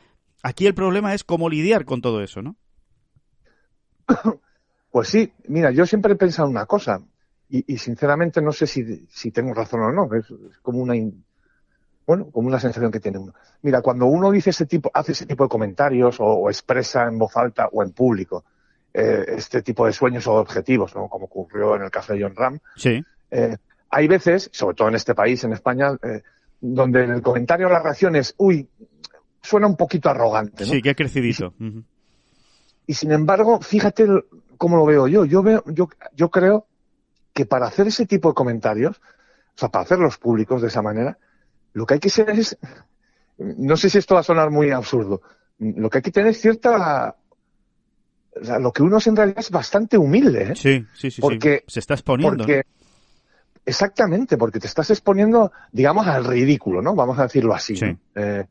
Aquí el problema es cómo lidiar con todo eso, ¿no? *coughs* Pues sí, mira, yo siempre he pensado una cosa, y, y sinceramente no sé si, si tengo razón o no, es, como una, in- bueno, como una sensación que tiene uno. Mira, cuando uno dice ese tipo, hace ese tipo de comentarios o, o expresa en voz alta o en público eh, este tipo de sueños o objetivos, ¿no? como ocurrió en el caso de John Ram, Sí. eh, hay veces, sobre todo en este país, en España, eh, donde el comentario la reacción es, uy, suena un poquito arrogante. ¿no? Sí, que ha crecidito. Y sin embargo, fíjate el- cómo lo veo yo. Yo veo, yo, yo creo que para hacer ese tipo de comentarios, o sea, para hacerlos públicos de esa manera, lo que hay que ser es, no sé si esto va a sonar muy absurdo, lo que hay que tener es cierta, o sea, lo que uno es en realidad es bastante humilde, ¿eh? Sí, sí, sí, Porque- sí. Se está exponiendo. Porque, exactamente, porque te estás exponiendo, digamos, al ridículo, ¿no? Vamos a decirlo así. Sí. ¿no? Eh,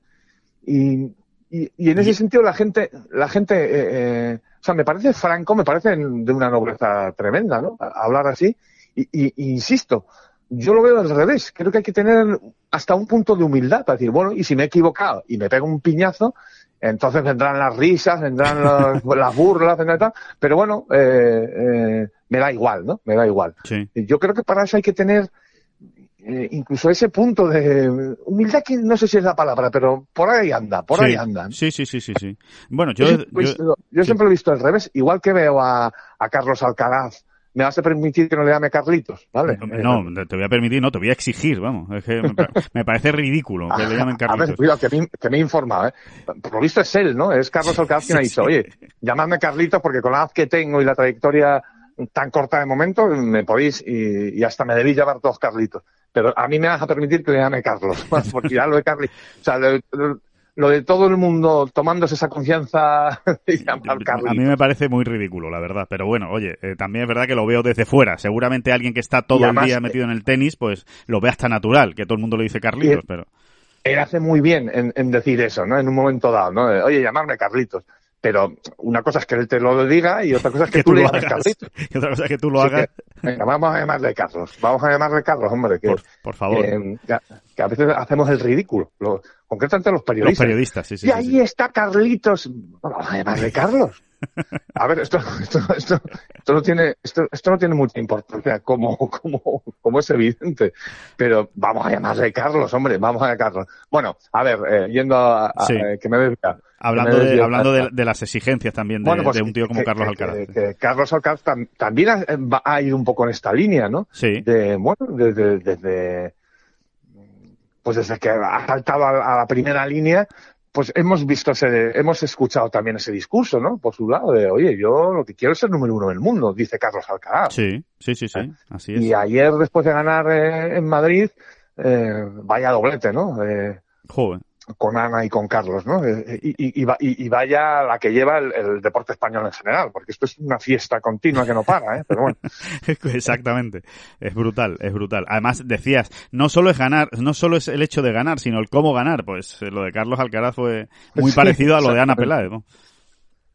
y, y, y en ese sentido la gente, la gente, eh, eh, o sea, me parece franco, me parece de una nobleza tremenda, ¿no? Hablar así. Y, y- insisto, yo lo veo al revés. Creo que hay que tener hasta un punto de humildad para decir, bueno, y si me he equivocado y me pego un piñazo, entonces vendrán las risas, vendrán los- *laughs* las burlas, vendrán tal. Pero bueno, eh, eh, me da igual, ¿no? Me da igual. Sí. Yo creo que para eso hay que tener eh, incluso ese punto de humildad, que no sé si es la palabra, pero por ahí anda, por sí. ahí anda. Sí, sí, sí, sí, sí. Bueno, yo... Yo, siempre, yo- sí. lo he visto al revés, igual que veo a, a Carlos Alcaraz. Me vas a permitir que no le llame Carlitos, ¿vale? No, te voy a permitir, no, te voy a exigir, vamos. Es que me, pa- me parece ridículo que le llamen *laughs* A ver, Carlitos. cuidado, que me, que me he informado, ¿eh? Por lo visto es él, ¿no? Es Carlos Alcaraz quien ha dicho, oye, llamadme Carlitos porque con la edad que tengo y la trayectoria tan corta de momento, me podéis y, y hasta me debéis llamar todos Carlitos. Pero a mí me vas a permitir que le llame Carlos, *laughs* porque ya lo de Carlitos, o sea, lo, lo- lo de todo el mundo tomándose esa confianza *laughs* de llamar A Carlitos. mí me parece muy ridículo, la verdad. Pero bueno, oye, eh, también es verdad que lo veo desde fuera. Seguramente alguien que está todo además, el día metido en el tenis, pues lo ve hasta natural, que todo el mundo le dice Carlitos, Y- pero... él hace muy bien en, en decir eso, ¿no? En un momento dado, ¿no? Oye, llamarme Carlitos. Pero una cosa es que él te lo diga y otra cosa es que, tú, le lo hagas. Carlitos. *laughs* Y otra cosa es que tú lo Así hagas. que, venga, vamos a llamarle Carlos. Vamos a llamarle Carlos, hombre. Que, Por, por favor. que, que a veces hacemos el ridículo. Lo, concretamente los Los periodistas. periodistas, sí, sí. y sí, ahí sí. está Carlitos. Vamos a llamarle Carlos. *laughs* A ver, esto, esto, esto, esto no tiene, esto, esto no tiene mucha importancia, como, como, como es evidente. Pero vamos a llamarle Carlos, hombre, vamos a llamarle Carlos. Bueno, a ver, eh, yendo a, a- Sí. eh, que me desvía. Hablando, de, hablando de, de las exigencias también de, Bueno, pues de un tío como que- Carlos que- Alcaraz. que- Carlos Alcaraz tam- también ha, ir un poco en esta línea, ¿no? Sí. De, bueno, desde, desde, pues desde que ha saltado a, a la primera línea, pues hemos visto ese, hemos escuchado también ese discurso, ¿no? Por su lado, de, oye, yo lo que quiero es ser número uno del mundo, dice Carlos Alcaraz. Sí, sí, sí, sí. Así es. Y ayer, después de ganar eh, en Madrid, eh, vaya doblete, ¿no? Eh, Joder. Con Ana y con Carlos, ¿no? Eh, Y, y- y va- y- y vaya la que lleva el, el deporte español en general, porque esto es una fiesta continua que no para, ¿eh? Pero bueno. *laughs* Exactamente. Es brutal, es brutal. Además, decías, no solo es ganar, no solo es el hecho de ganar, sino el cómo ganar. Pues eh, lo de Carlos Alcaraz fue muy *laughs* Sí, parecido a lo de Ana. Peláez, ¿no?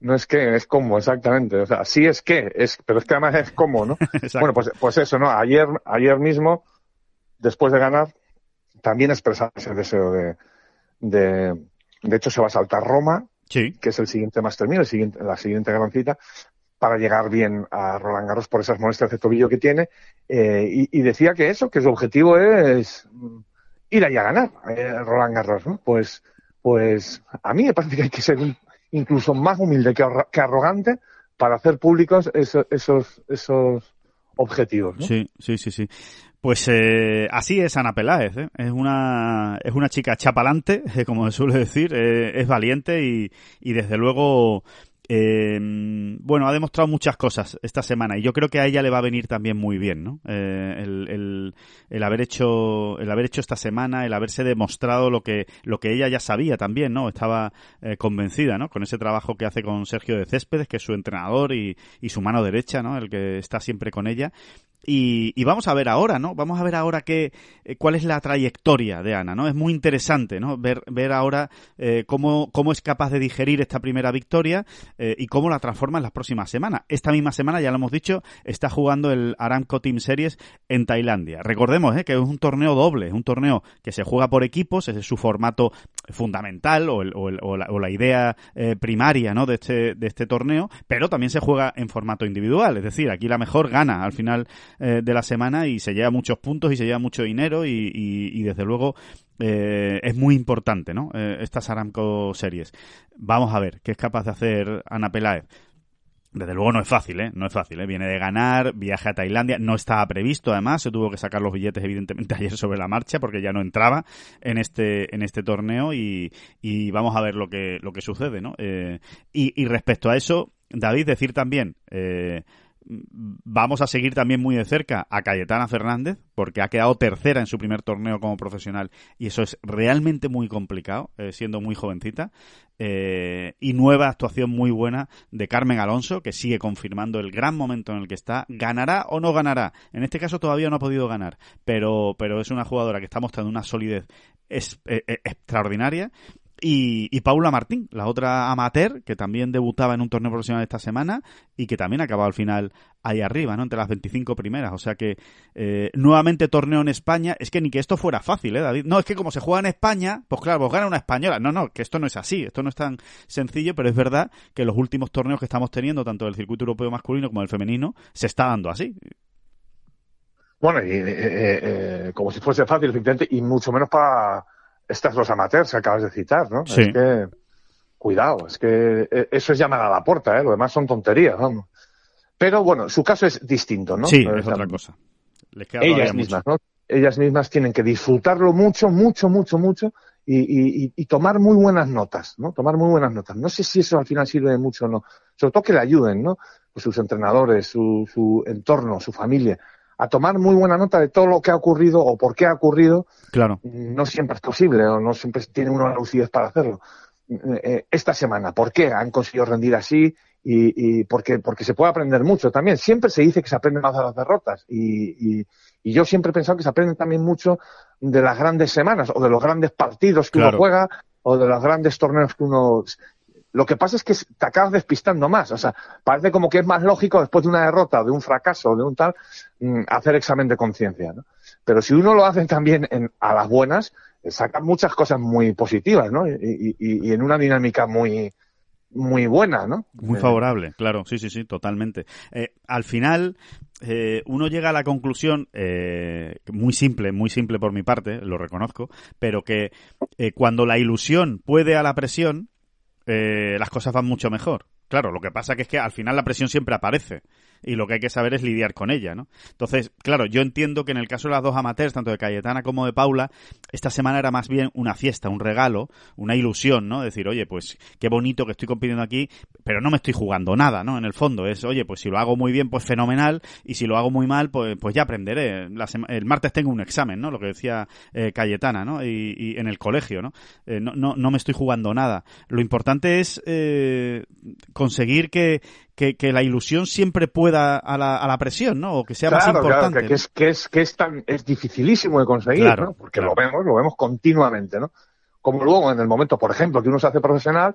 No es que, es como, exactamente. O sea, sí es que, es, pero es que además es como, ¿no? *laughs* bueno, pues, pues eso, ¿no? Ayer, ayer mismo, después de ganar, también expresaba ese deseo de, de, de hecho se va a saltar Roma, Sí. que es el siguiente Master 1000, el siguiente, la siguiente gran cita, para llegar bien a Roland Garros por esas molestias de tobillo que tiene. eh, y, y decía que eso, que su objetivo es ir ahí a ganar eh, Roland Garros, ¿no? Pues, pues a mí me parece que hay que ser un- incluso más humilde que, arro- que arrogante para hacer públicos eso- esos, esos objetivos, ¿no? Sí, sí, sí, sí. Pues eh, así es Ana Peláez, ¿eh? es una es una chica chapalante, *laughs* eh, como se suele decir, eh, es valiente y, y desde luego eh, bueno ha demostrado muchas cosas esta semana y yo creo que a ella le va a venir también muy bien, ¿no? Eh, el, el, el haber hecho el haber hecho esta semana, el haberse demostrado lo que lo que ella ya sabía también, ¿no? Estaba convencida, ¿no? Con ese trabajo que hace con Sergio de Céspedes, que es su entrenador y, y su mano derecha, ¿no? El que está siempre con ella. Y, vamos a ver ahora, ¿no? Vamos a ver ahora qué, eh, cuál es la trayectoria de Ana, ¿no? Es muy interesante, ¿no? Ver, ver ahora eh, cómo, cómo es capaz de digerir esta primera victoria eh, y cómo la transforma en las próximas semanas. Esta misma semana, ya lo hemos dicho, está jugando el Aramco Team Series en Tailandia. Recordemos ¿eh? que es un torneo doble, es un torneo que se juega por equipos, ese es su formato fundamental o, el- o el- o la, o la idea eh, primaria ¿no? de, este, de este torneo, pero también se juega en formato individual, es decir, aquí la mejor gana al final eh, de la semana y se lleva muchos puntos y se lleva mucho dinero y, y- desde luego eh, es muy importante ¿no? Eh, estas Aramco series. Vamos a ver qué es capaz de hacer Ana Peláez. Desde luego no es fácil, ¿eh? No es fácil, ¿eh? Viene de ganar, viaje a Tailandia, no estaba previsto además, se tuvo que sacar los billetes evidentemente *laughs* ayer sobre la marcha porque ya no entraba en este, en este torneo y, y vamos a ver lo que, lo que sucede, ¿no? Y, y respecto a eso, David, decir también, vamos a seguir también muy de cerca a Cayetana Fernández, porque ha quedado tercera en su primer torneo como profesional y eso es realmente muy complicado, eh, siendo muy jovencita. Eh, y nueva actuación muy buena de Carmen Alonso, que sigue confirmando el gran momento en el que está. ¿Ganará o no ganará? En este caso todavía no ha podido ganar, pero, pero es una jugadora que está mostrando una solidez eh, extraordinaria. Y, y Paula Martín, la otra amateur, que también debutaba en un torneo profesional esta semana y que también acabó al final ahí arriba, ¿no? Entre las 25 primeras. O sea que eh, nuevamente torneo en España. Es que ni que esto fuera fácil, ¿eh, David? No, es que como se juega en España, pues claro, pues gana una española. No, no, que esto no es así. Esto no es tan sencillo, pero es verdad que los últimos torneos que estamos teniendo, tanto del circuito europeo masculino como del femenino, se está dando así. Bueno, y, eh, eh, eh, como si fuese fácil, efectivamente, y mucho menos para estas dos amateurs que acabas de citar, ¿no? Sí. Es que, cuidado, es que eh, eso es llamar a la puerta, ¿eh? Lo demás son tonterías, vamos. Pero bueno, su caso es distinto, ¿no? Sí, es otra cosa. Les queda ellas mucho. mismas, ¿no? Ellas mismas tienen que disfrutarlo mucho, mucho, mucho, mucho y, y- y- y tomar muy buenas notas, ¿no? Tomar muy buenas notas. No sé si eso al final sirve de mucho o no. Sobre todo que le ayuden, ¿no? Pues sus entrenadores, su, su entorno, su familia, a tomar muy buena nota de todo lo que ha ocurrido o por qué ha ocurrido. Claro. No siempre es posible o no siempre tiene uno la lucidez para hacerlo. Eh, esta semana, ¿por qué han conseguido rendir así? Y, y porque, porque se puede aprender mucho también. Siempre se dice que se aprende más de las derrotas. Y, y, y yo siempre he pensado que se aprende también mucho de las grandes semanas o de los grandes partidos que Claro. uno juega o de los grandes torneos que uno. Lo que pasa es que te acabas despistando más. O sea, parece como que es más lógico después de una derrota, de un fracaso, de un tal, mm, hacer examen de conciencia. ¿no? Pero si uno lo hace también en, a las buenas, eh, saca muchas cosas muy positivas, ¿no? Y, en una dinámica muy, muy buena, ¿no? Muy favorable, claro, sí, sí, sí, totalmente. Eh, al final, eh, uno llega a la conclusión, eh, muy simple, muy simple por mi parte, lo reconozco, pero que eh, cuando la ilusión puede a la presión, eh, las cosas van mucho mejor. Claro, lo que pasa que es que al final la presión siempre aparece y lo que hay que saber es lidiar con ella, ¿no? Entonces, claro, yo entiendo que en el caso de las dos amateurs, tanto de Cayetana como de Paula, esta semana era más bien una fiesta, un regalo, una ilusión, ¿no? Decir, oye, pues qué bonito que estoy compitiendo aquí, pero no me estoy jugando nada, ¿no? En el fondo es, oye, pues si lo hago muy bien, pues fenomenal, y si lo hago muy mal, pues, pues ya aprenderé. La el martes tengo un examen, ¿no? Lo que decía eh, Cayetana, ¿no? Y, y en el colegio, ¿no? Eh, no, no, no me estoy jugando nada. Lo importante es eh, conseguir que, que, que la ilusión siempre pueda a la, a la presión, ¿no? O que sea más Claro, claro, importante. que, que es, que es, que es tan, es dificilísimo de conseguir, Claro, ¿no? Porque lo vemos, lo vemos continuamente, ¿no? Como luego en el momento, por ejemplo, que uno se hace profesional,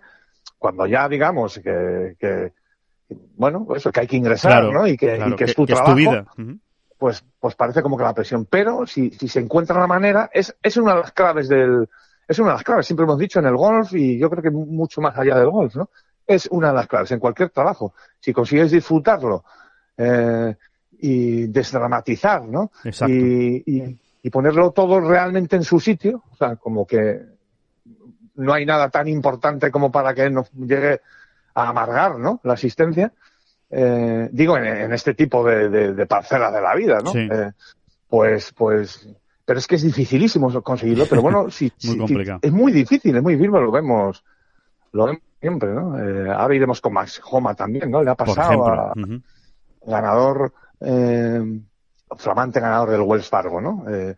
cuando ya digamos que, que bueno, eso, que hay que ingresar, ¿no? Y que, y que, es tu trabajo. vida. Pues, pues parece como que la presión. Pero si, si se encuentra la manera, es, es una de las claves del, es una de las claves, siempre hemos dicho en el golf y yo creo que mucho más allá del golf, ¿no? Es una de las claves en cualquier trabajo. Si consigues disfrutarlo eh, y desdramatizar, ¿no? Y, y, y, ponerlo todo realmente en su sitio, o sea, como que no hay nada tan importante como para que nos llegue a amargar, ¿no? La asistencia. Eh, digo, en, este tipo de, de, de, parcela de la vida, ¿no? Eh, pues, pues pero es que es dificilísimo conseguirlo, pero bueno, *laughs* sí, es muy difícil, es muy difícil, lo vemos, lo vemos siempre, ¿no? Eh, ahora iremos con Max Homa también, ¿no? Le ha pasado a ganador, eh, flamante ganador del Wells Fargo, ¿no? Eh,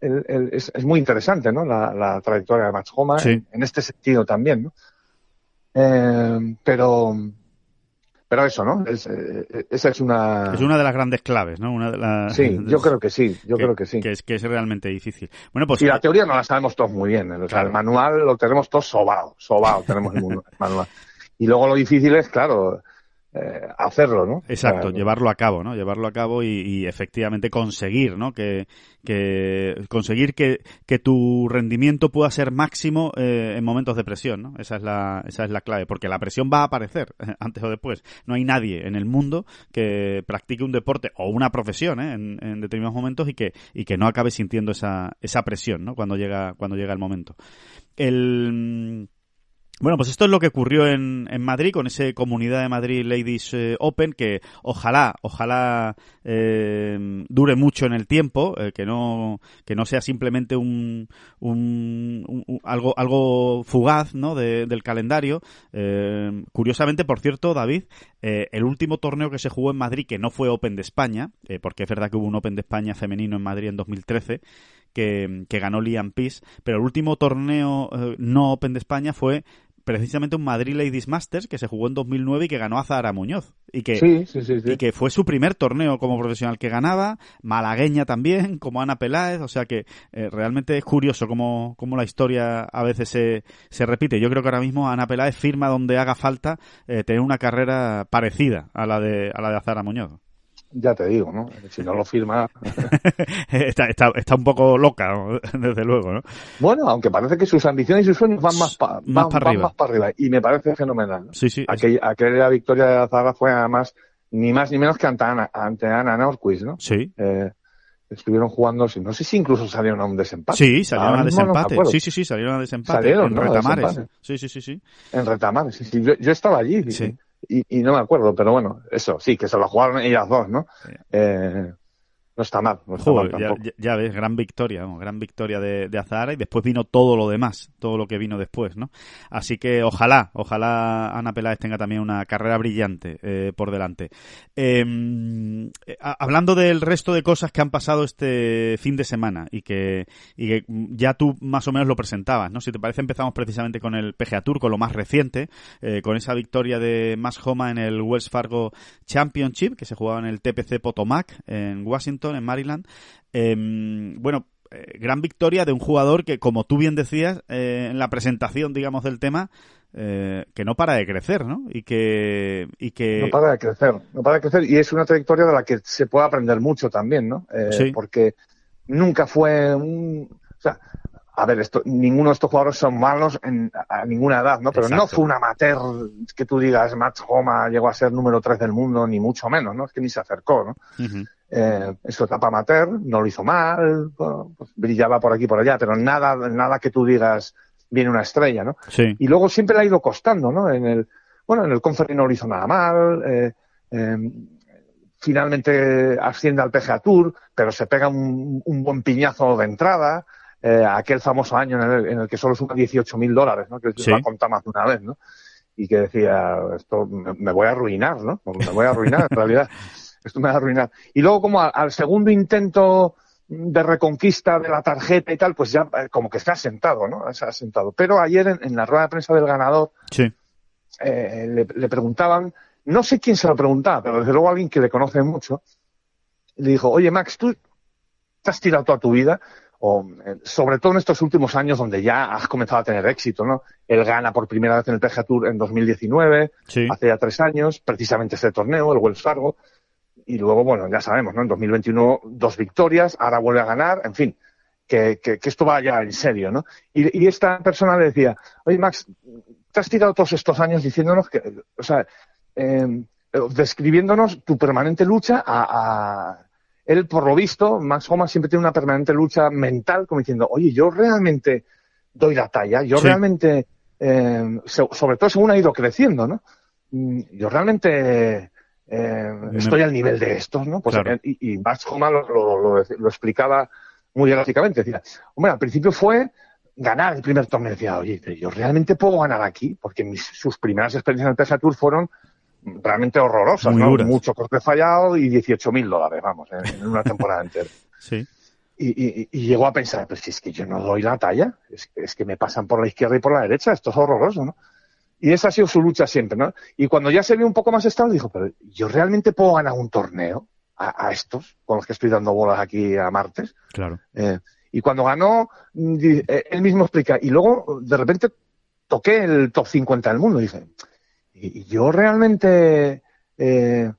es, es, muy interesante, ¿no? La, la trayectoria de Max Homa en, en, este sentido también, ¿no? Eh, pero, pero eso, ¿no? Es, eh, esa es una... Es una de las grandes claves, ¿no? Una de las... Sí, *laughs* yo creo que sí, yo creo que sí. Que es, que es realmente difícil. Bueno, pues... Y la teoría no la sabemos todos muy bien, o sea, el manual lo tenemos todos sobado, sobado tenemos el *laughs* manual. Y luego lo difícil es, claro, eh, hacerlo, ¿no? Exacto, llevarlo a cabo, ¿no? Llevarlo a cabo y, efectivamente conseguir, ¿no? Que, que conseguir que, que, tu rendimiento pueda ser máximo eh, en momentos de presión, ¿no? Esa es la esa es la clave, porque la presión va a aparecer *laughs* antes o después. No hay nadie en el mundo que practique un deporte o una profesión, ¿eh? en, en, determinados momentos y que y que no acabe sintiendo esa esa presión, ¿no? Cuando llega cuando llega el momento. El bueno, pues esto es lo que ocurrió en, en Madrid con ese Comunidad de Madrid Ladies eh, Open que ojalá, ojalá eh, dure mucho en el tiempo, eh, que no que no sea simplemente un, un, algo algo fugaz, ¿no? del calendario. curiosamente, por cierto, David, el último torneo que se jugó en Madrid que no fue Open de España, porque es verdad que hubo un Open de España femenino en Madrid en 2013 que, que ganó Liam Peace, pero el último torneo no Open de España fue precisamente un Madrid Ladies Masters que se jugó en 2009 y que ganó a Zahara Muñoz. Y que, y que fue su primer torneo como profesional que ganaba, malagueña también, *laughs* como Ana Peláez, o sea que eh, realmente es curioso cómo, cómo, la historia a veces se, se, repite. Yo creo que ahora mismo Ana Peláez firma donde haga falta eh, tener una carrera parecida a la de, a la de Azara Muñoz ya te digo, ¿no? Si no lo firma. *laughs* está, está, está, un poco loca, *laughs* desde luego, ¿no? Bueno, aunque parece que sus ambiciones y sus sueños van más, más, para, arriba. más para arriba. Y me parece fenomenal. Sí, sí. aquella victoria de Azara fue además ni más ni menos que ante Ana, ante Ana Norquist, ¿no? Sí. Eh, estuvieron jugando, no sé si incluso salieron a un desempate. Sí, salieron a desempate. sí, sí, sí, salieron a desempate. Salieron, en Retamares. Sí, sí, sí, sí. En Retamares, sí, sí. Yo, yo estaba allí. Sí y, y, no me acuerdo, pero bueno, eso, sí, que se lo jugaron ellas dos, ¿no? Eh, no está mal. No está mal ya, ya, ves, gran victoria, gran victoria de, de, Azahara y después vino todo lo demás, todo lo que vino después, ¿no? Así que ojalá, ojalá Ana Peláez tenga también una carrera brillante eh, por delante. Eh, hablando del resto de cosas que han pasado este fin de semana y que, y que ya tú más o menos lo presentabas, ¿no? Si te parece empezamos precisamente con el PGA Tour, con lo más reciente, eh, con esa victoria de Max Homa en el Wells Fargo Championship que se jugaba en el TPC Potomac en Washington en Maryland. Em, bueno, eh, gran victoria de un jugador que, como tú bien decías eh, en la presentación, digamos, del tema, eh, que no para de crecer, ¿no? Y que, y que... No para de crecer, no para de crecer. Y es una trayectoria de la que se puede aprender mucho también, ¿no? sí. Porque nunca fue un... O sea, a ver, esto, ninguno de estos jugadores son malos en, a ninguna edad, ¿no? Pero no fue un amateur que tú digas, Matt Homa llegó a ser número 3 del mundo, ni mucho menos, ¿no? Es que ni se acercó, ¿no? Eh, en su etapa amateur, no lo hizo mal, pues brillaba por aquí y por allá, pero nada, nada que tú digas viene una estrella, ¿no? Sí. Y luego siempre le ha ido costando, ¿no? En el, bueno, en el Conference no lo hizo nada mal, eh, eh, finalmente asciende al PGA Tour, pero se pega un, un buen piñazo de entrada, eh, aquel famoso año en el, en el que solo suma 18 mil dólares, ¿no? Que sí. lo ha contado más de una vez, ¿no? Y que decía, esto me, me voy a arruinar, ¿no? Me voy a arruinar, en realidad *laughs* esto me va a arruinar. Y luego como al, segundo intento de reconquista de la tarjeta y tal, pues ya eh, como que se ha sentado, ¿no? Se ha sentado. Pero ayer en, la rueda de prensa del ganador sí. eh, le, le, preguntaban, no sé quién se lo preguntaba, pero desde luego alguien que le conoce mucho, le dijo, oye Max, tú te has tirado toda tu vida, o eh, sobre todo en estos últimos años donde ya has comenzado a tener éxito, ¿no? Él gana por primera vez en el PGA Tour en 2019, hace ya tres años, precisamente este torneo, el Wells Fargo, y luego, bueno, ya sabemos, ¿no? En 2021 dos victorias, ahora vuelve a ganar, en fin, que, que, esto va ya en serio, ¿no? Y, y, esta persona le decía, oye Max, te has tirado todos estos años diciéndonos que, o sea, eh, describiéndonos tu permanente lucha a, a, él, por lo visto, Max Homa siempre tiene una permanente lucha mental, como diciendo, oye, yo realmente doy la talla, yo realmente, eh, sobre todo según ha ido creciendo, ¿no? Mm, yo realmente eh, estoy al nivel de estos, ¿no? Pues, eh, y, y, Max Homa lo, lo, lo, explicaba muy gráficamente. Decía, hombre, al principio fue ganar el primer torneo. Decía, oye, yo realmente puedo ganar aquí, porque mis, sus primeras experiencias en el PSA Tour fueron realmente horrorosas, ¿no? Mucho corte fallado y 18 mil dólares, vamos, en, una temporada entera. *laughs* Sí. Y, y, y, llegó a pensar, pues si es que yo no doy la talla, es, es, que me pasan por la izquierda y por la derecha, esto es horroroso, ¿no? Y esa ha sido su lucha siempre, ¿no? Y cuando ya se vio un poco más estable, dijo, pero yo realmente puedo ganar un torneo a, a estos, con los que estoy dando bolas aquí a martes. Claro. Eh, y cuando ganó, eh, él mismo explica, y luego de repente toqué el top 50 del mundo, dice, y, yo realmente eh,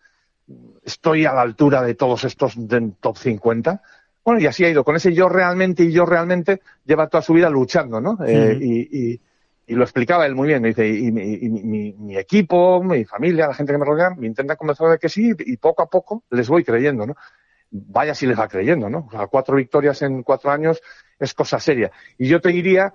estoy a la altura de todos estos del top 50. Bueno, y así ha ido. Con ese yo realmente y yo realmente lleva toda su vida luchando, ¿no? Eh, y, y, y, lo explicaba él muy bien. Me dice, y, mi, mi, mi, equipo, mi familia, la gente que me rodea, me intenta convencer de que sí y poco a poco les voy creyendo, ¿no? Vaya si les va creyendo, ¿no? O sea, cuatro victorias en cuatro años es cosa seria. Y yo te diría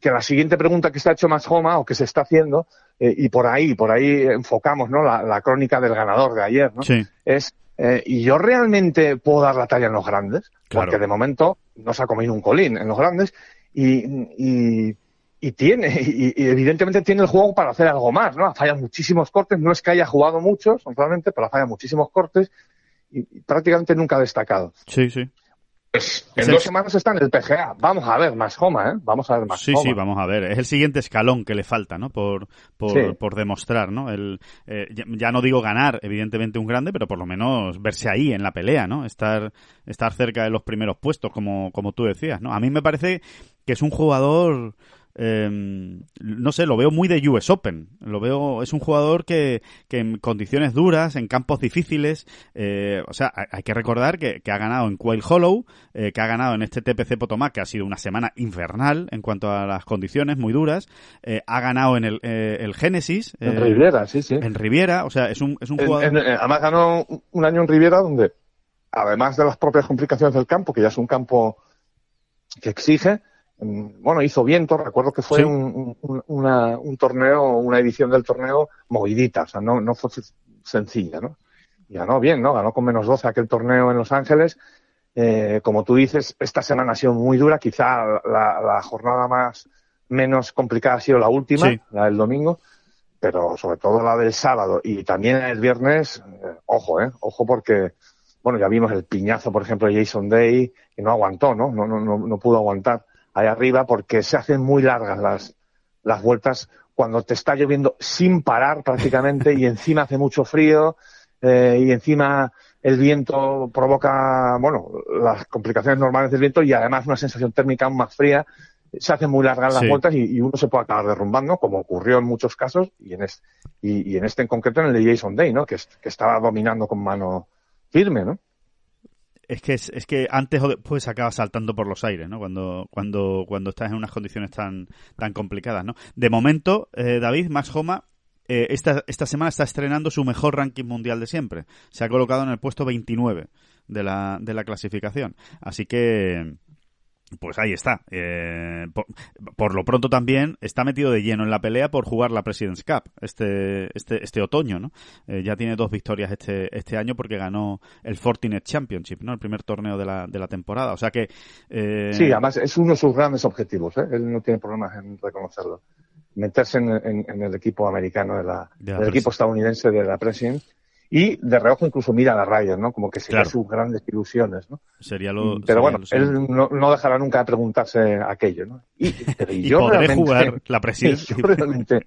que la siguiente pregunta que se ha hecho más Homa o que se está haciendo, eh, y por ahí, por ahí enfocamos, ¿no? La, la crónica del ganador de ayer, ¿no? Sí. Es, eh, ¿y yo realmente puedo dar la talla en los grandes? Claro. Porque de momento no se ha comido un colín en los grandes y, y, y tiene, y, y, evidentemente tiene el juego para hacer algo más, ¿no? Falla muchísimos cortes, no es que haya jugado muchos, solamente, pero falla muchísimos cortes y, y prácticamente nunca ha destacado. Sí, sí. Pues en dos semanas está en el PGA. Vamos a ver más Homa, ¿eh? Vamos a ver más Sí, Homa. sí, vamos a ver. Es el siguiente escalón que le falta, ¿no? Por, por, Sí. por demostrar, ¿no? El, eh, ya, ya no digo ganar, evidentemente, un grande, pero por lo menos verse ahí en la pelea, ¿no? Estar, estar cerca de los primeros puestos, como, como tú decías, ¿no? A mí me parece que es un jugador eh, no sé, lo veo muy de US Open. Lo veo, es un jugador que, que en condiciones duras, en campos difíciles, eh, o sea, hay, que recordar que, que, ha ganado en Quail Hollow, eh, que ha ganado en este TPC Potomac, que ha sido una semana infernal en cuanto a las condiciones muy duras, eh, ha ganado en el, eh, el Genesis. En Riviera, sí, sí. En Riviera, o sea, es un, es un jugador. En, además ganó un año en Riviera donde, además de las propias complicaciones del campo, que ya es un campo que exige, bueno, hizo viento, recuerdo que fue Sí. un, un, una, un torneo, una edición del torneo movidita, o sea, no, no fue sencilla, ¿no? Y ganó bien, ¿no? Ganó con menos 12 aquel torneo en Los Ángeles. Eh, como tú dices, esta semana ha sido muy dura, quizá la, la jornada más menos complicada ha sido la última, Sí. la del domingo, pero sobre todo la del sábado y también el viernes, eh, ojo, eh, ojo porque, bueno, ya vimos el piñazo, por ejemplo, de Jason Day, que no aguantó, ¿no? No, no, no, no pudo aguantar ahí arriba porque se hacen muy largas las, las vueltas cuando te está lloviendo sin parar prácticamente y encima hace mucho frío eh, y encima el viento provoca, bueno, las complicaciones normales del viento y además una sensación térmica aún más fría. Se hacen muy largas las Sí. vueltas y, y uno se puede acabar derrumbando, como ocurrió en muchos casos y en, este, y, y en este en concreto en el de Jason Day, ¿no? Que, que estaba dominando con mano firme, ¿no? Es que es, es que antes o después acabas saltando por los aires, ¿no? Cuando cuando cuando estás en unas condiciones tan tan complicadas, ¿no? De momento, eh, David Max Homa eh, esta esta semana está estrenando su mejor ranking mundial de siempre. Se ha colocado en el puesto 29 de la de la clasificación. Así que pues ahí está. Eh, por, por, lo pronto también está metido de lleno en la pelea por jugar la President's Cup este este, este otoño, ¿no? Eh, ya tiene dos victorias este este año porque ganó el Fortinet Championship, ¿no? El primer torneo de la, de la temporada. O sea que... Eh... Sí, además es uno de sus grandes objetivos. ¿eh? Él no tiene problemas en reconocerlo. Meterse en, en, en el equipo americano, de la, de la del equipo estadounidense de la President. Y de reojo incluso mira a la Ryder, ¿no? Como que sería Claro. sus grandes ilusiones, ¿no? Sería lo... Pero sería bueno, lo él no, no dejará nunca de preguntarse aquello, ¿no? Y, pero, y *laughs* y yo podré realmente- jugar la *laughs* President. yo realmente,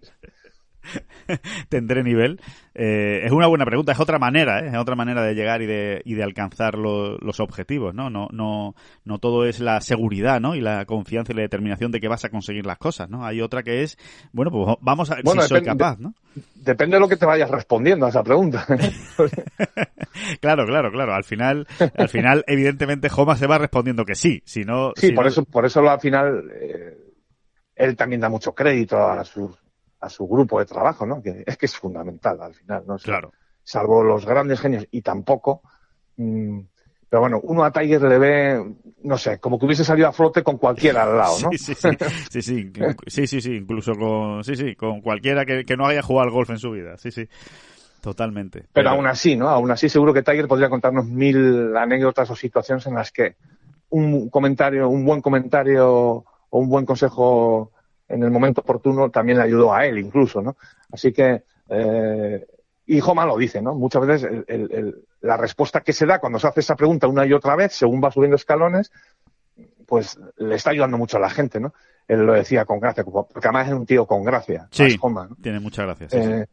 *laughs* tendré nivel. Eh, es una buena pregunta, es otra manera, ¿eh? es otra manera de llegar y de, y de alcanzar los objetivos, ¿no? No, no, no todo es la seguridad, ¿no? Y la confianza y la determinación de que vas a conseguir las cosas, ¿no? Hay otra que es, bueno, pues vamos a ver si soy capaz, ¿no? Depende de lo que te vayas respondiendo a esa pregunta. *laughs* claro, claro, claro. Al final, al final, evidentemente, Joma se va respondiendo que sí, si no. Sí, por eso, por eso al final, eh, él también da mucho crédito a su, a su grupo de trabajo, ¿no? Que es que es fundamental al final, ¿no? Claro. Salvo los grandes genios y tampoco. Mm, pero bueno, uno a Tiger le ve, no sé, como que hubiese salido a flote con cualquiera al lado, ¿no? *laughs* Sí, sí, sí, sí, sí, sí, sí, sí, incluso con, sí, sí, con cualquiera que, que no haya jugado al golf en su vida, sí, sí. Totalmente. Pero, aún así, ¿no? Aún así seguro que Tiger podría contarnos mil anécdotas o situaciones en las que un comentario, un buen comentario o un buen consejo en el momento oportuno también le ayudó a él incluso, ¿no? Así que, eh, y Joma lo dice, ¿no? Muchas veces la respuesta que se da cuando se hace esa pregunta una y otra vez, según va subiendo escalones, pues le está ayudando mucho a la gente, ¿no? Él lo decía con gracia, porque además es un tío con gracia. Sí, Joma, tiene mucha gracia. Sí, eh,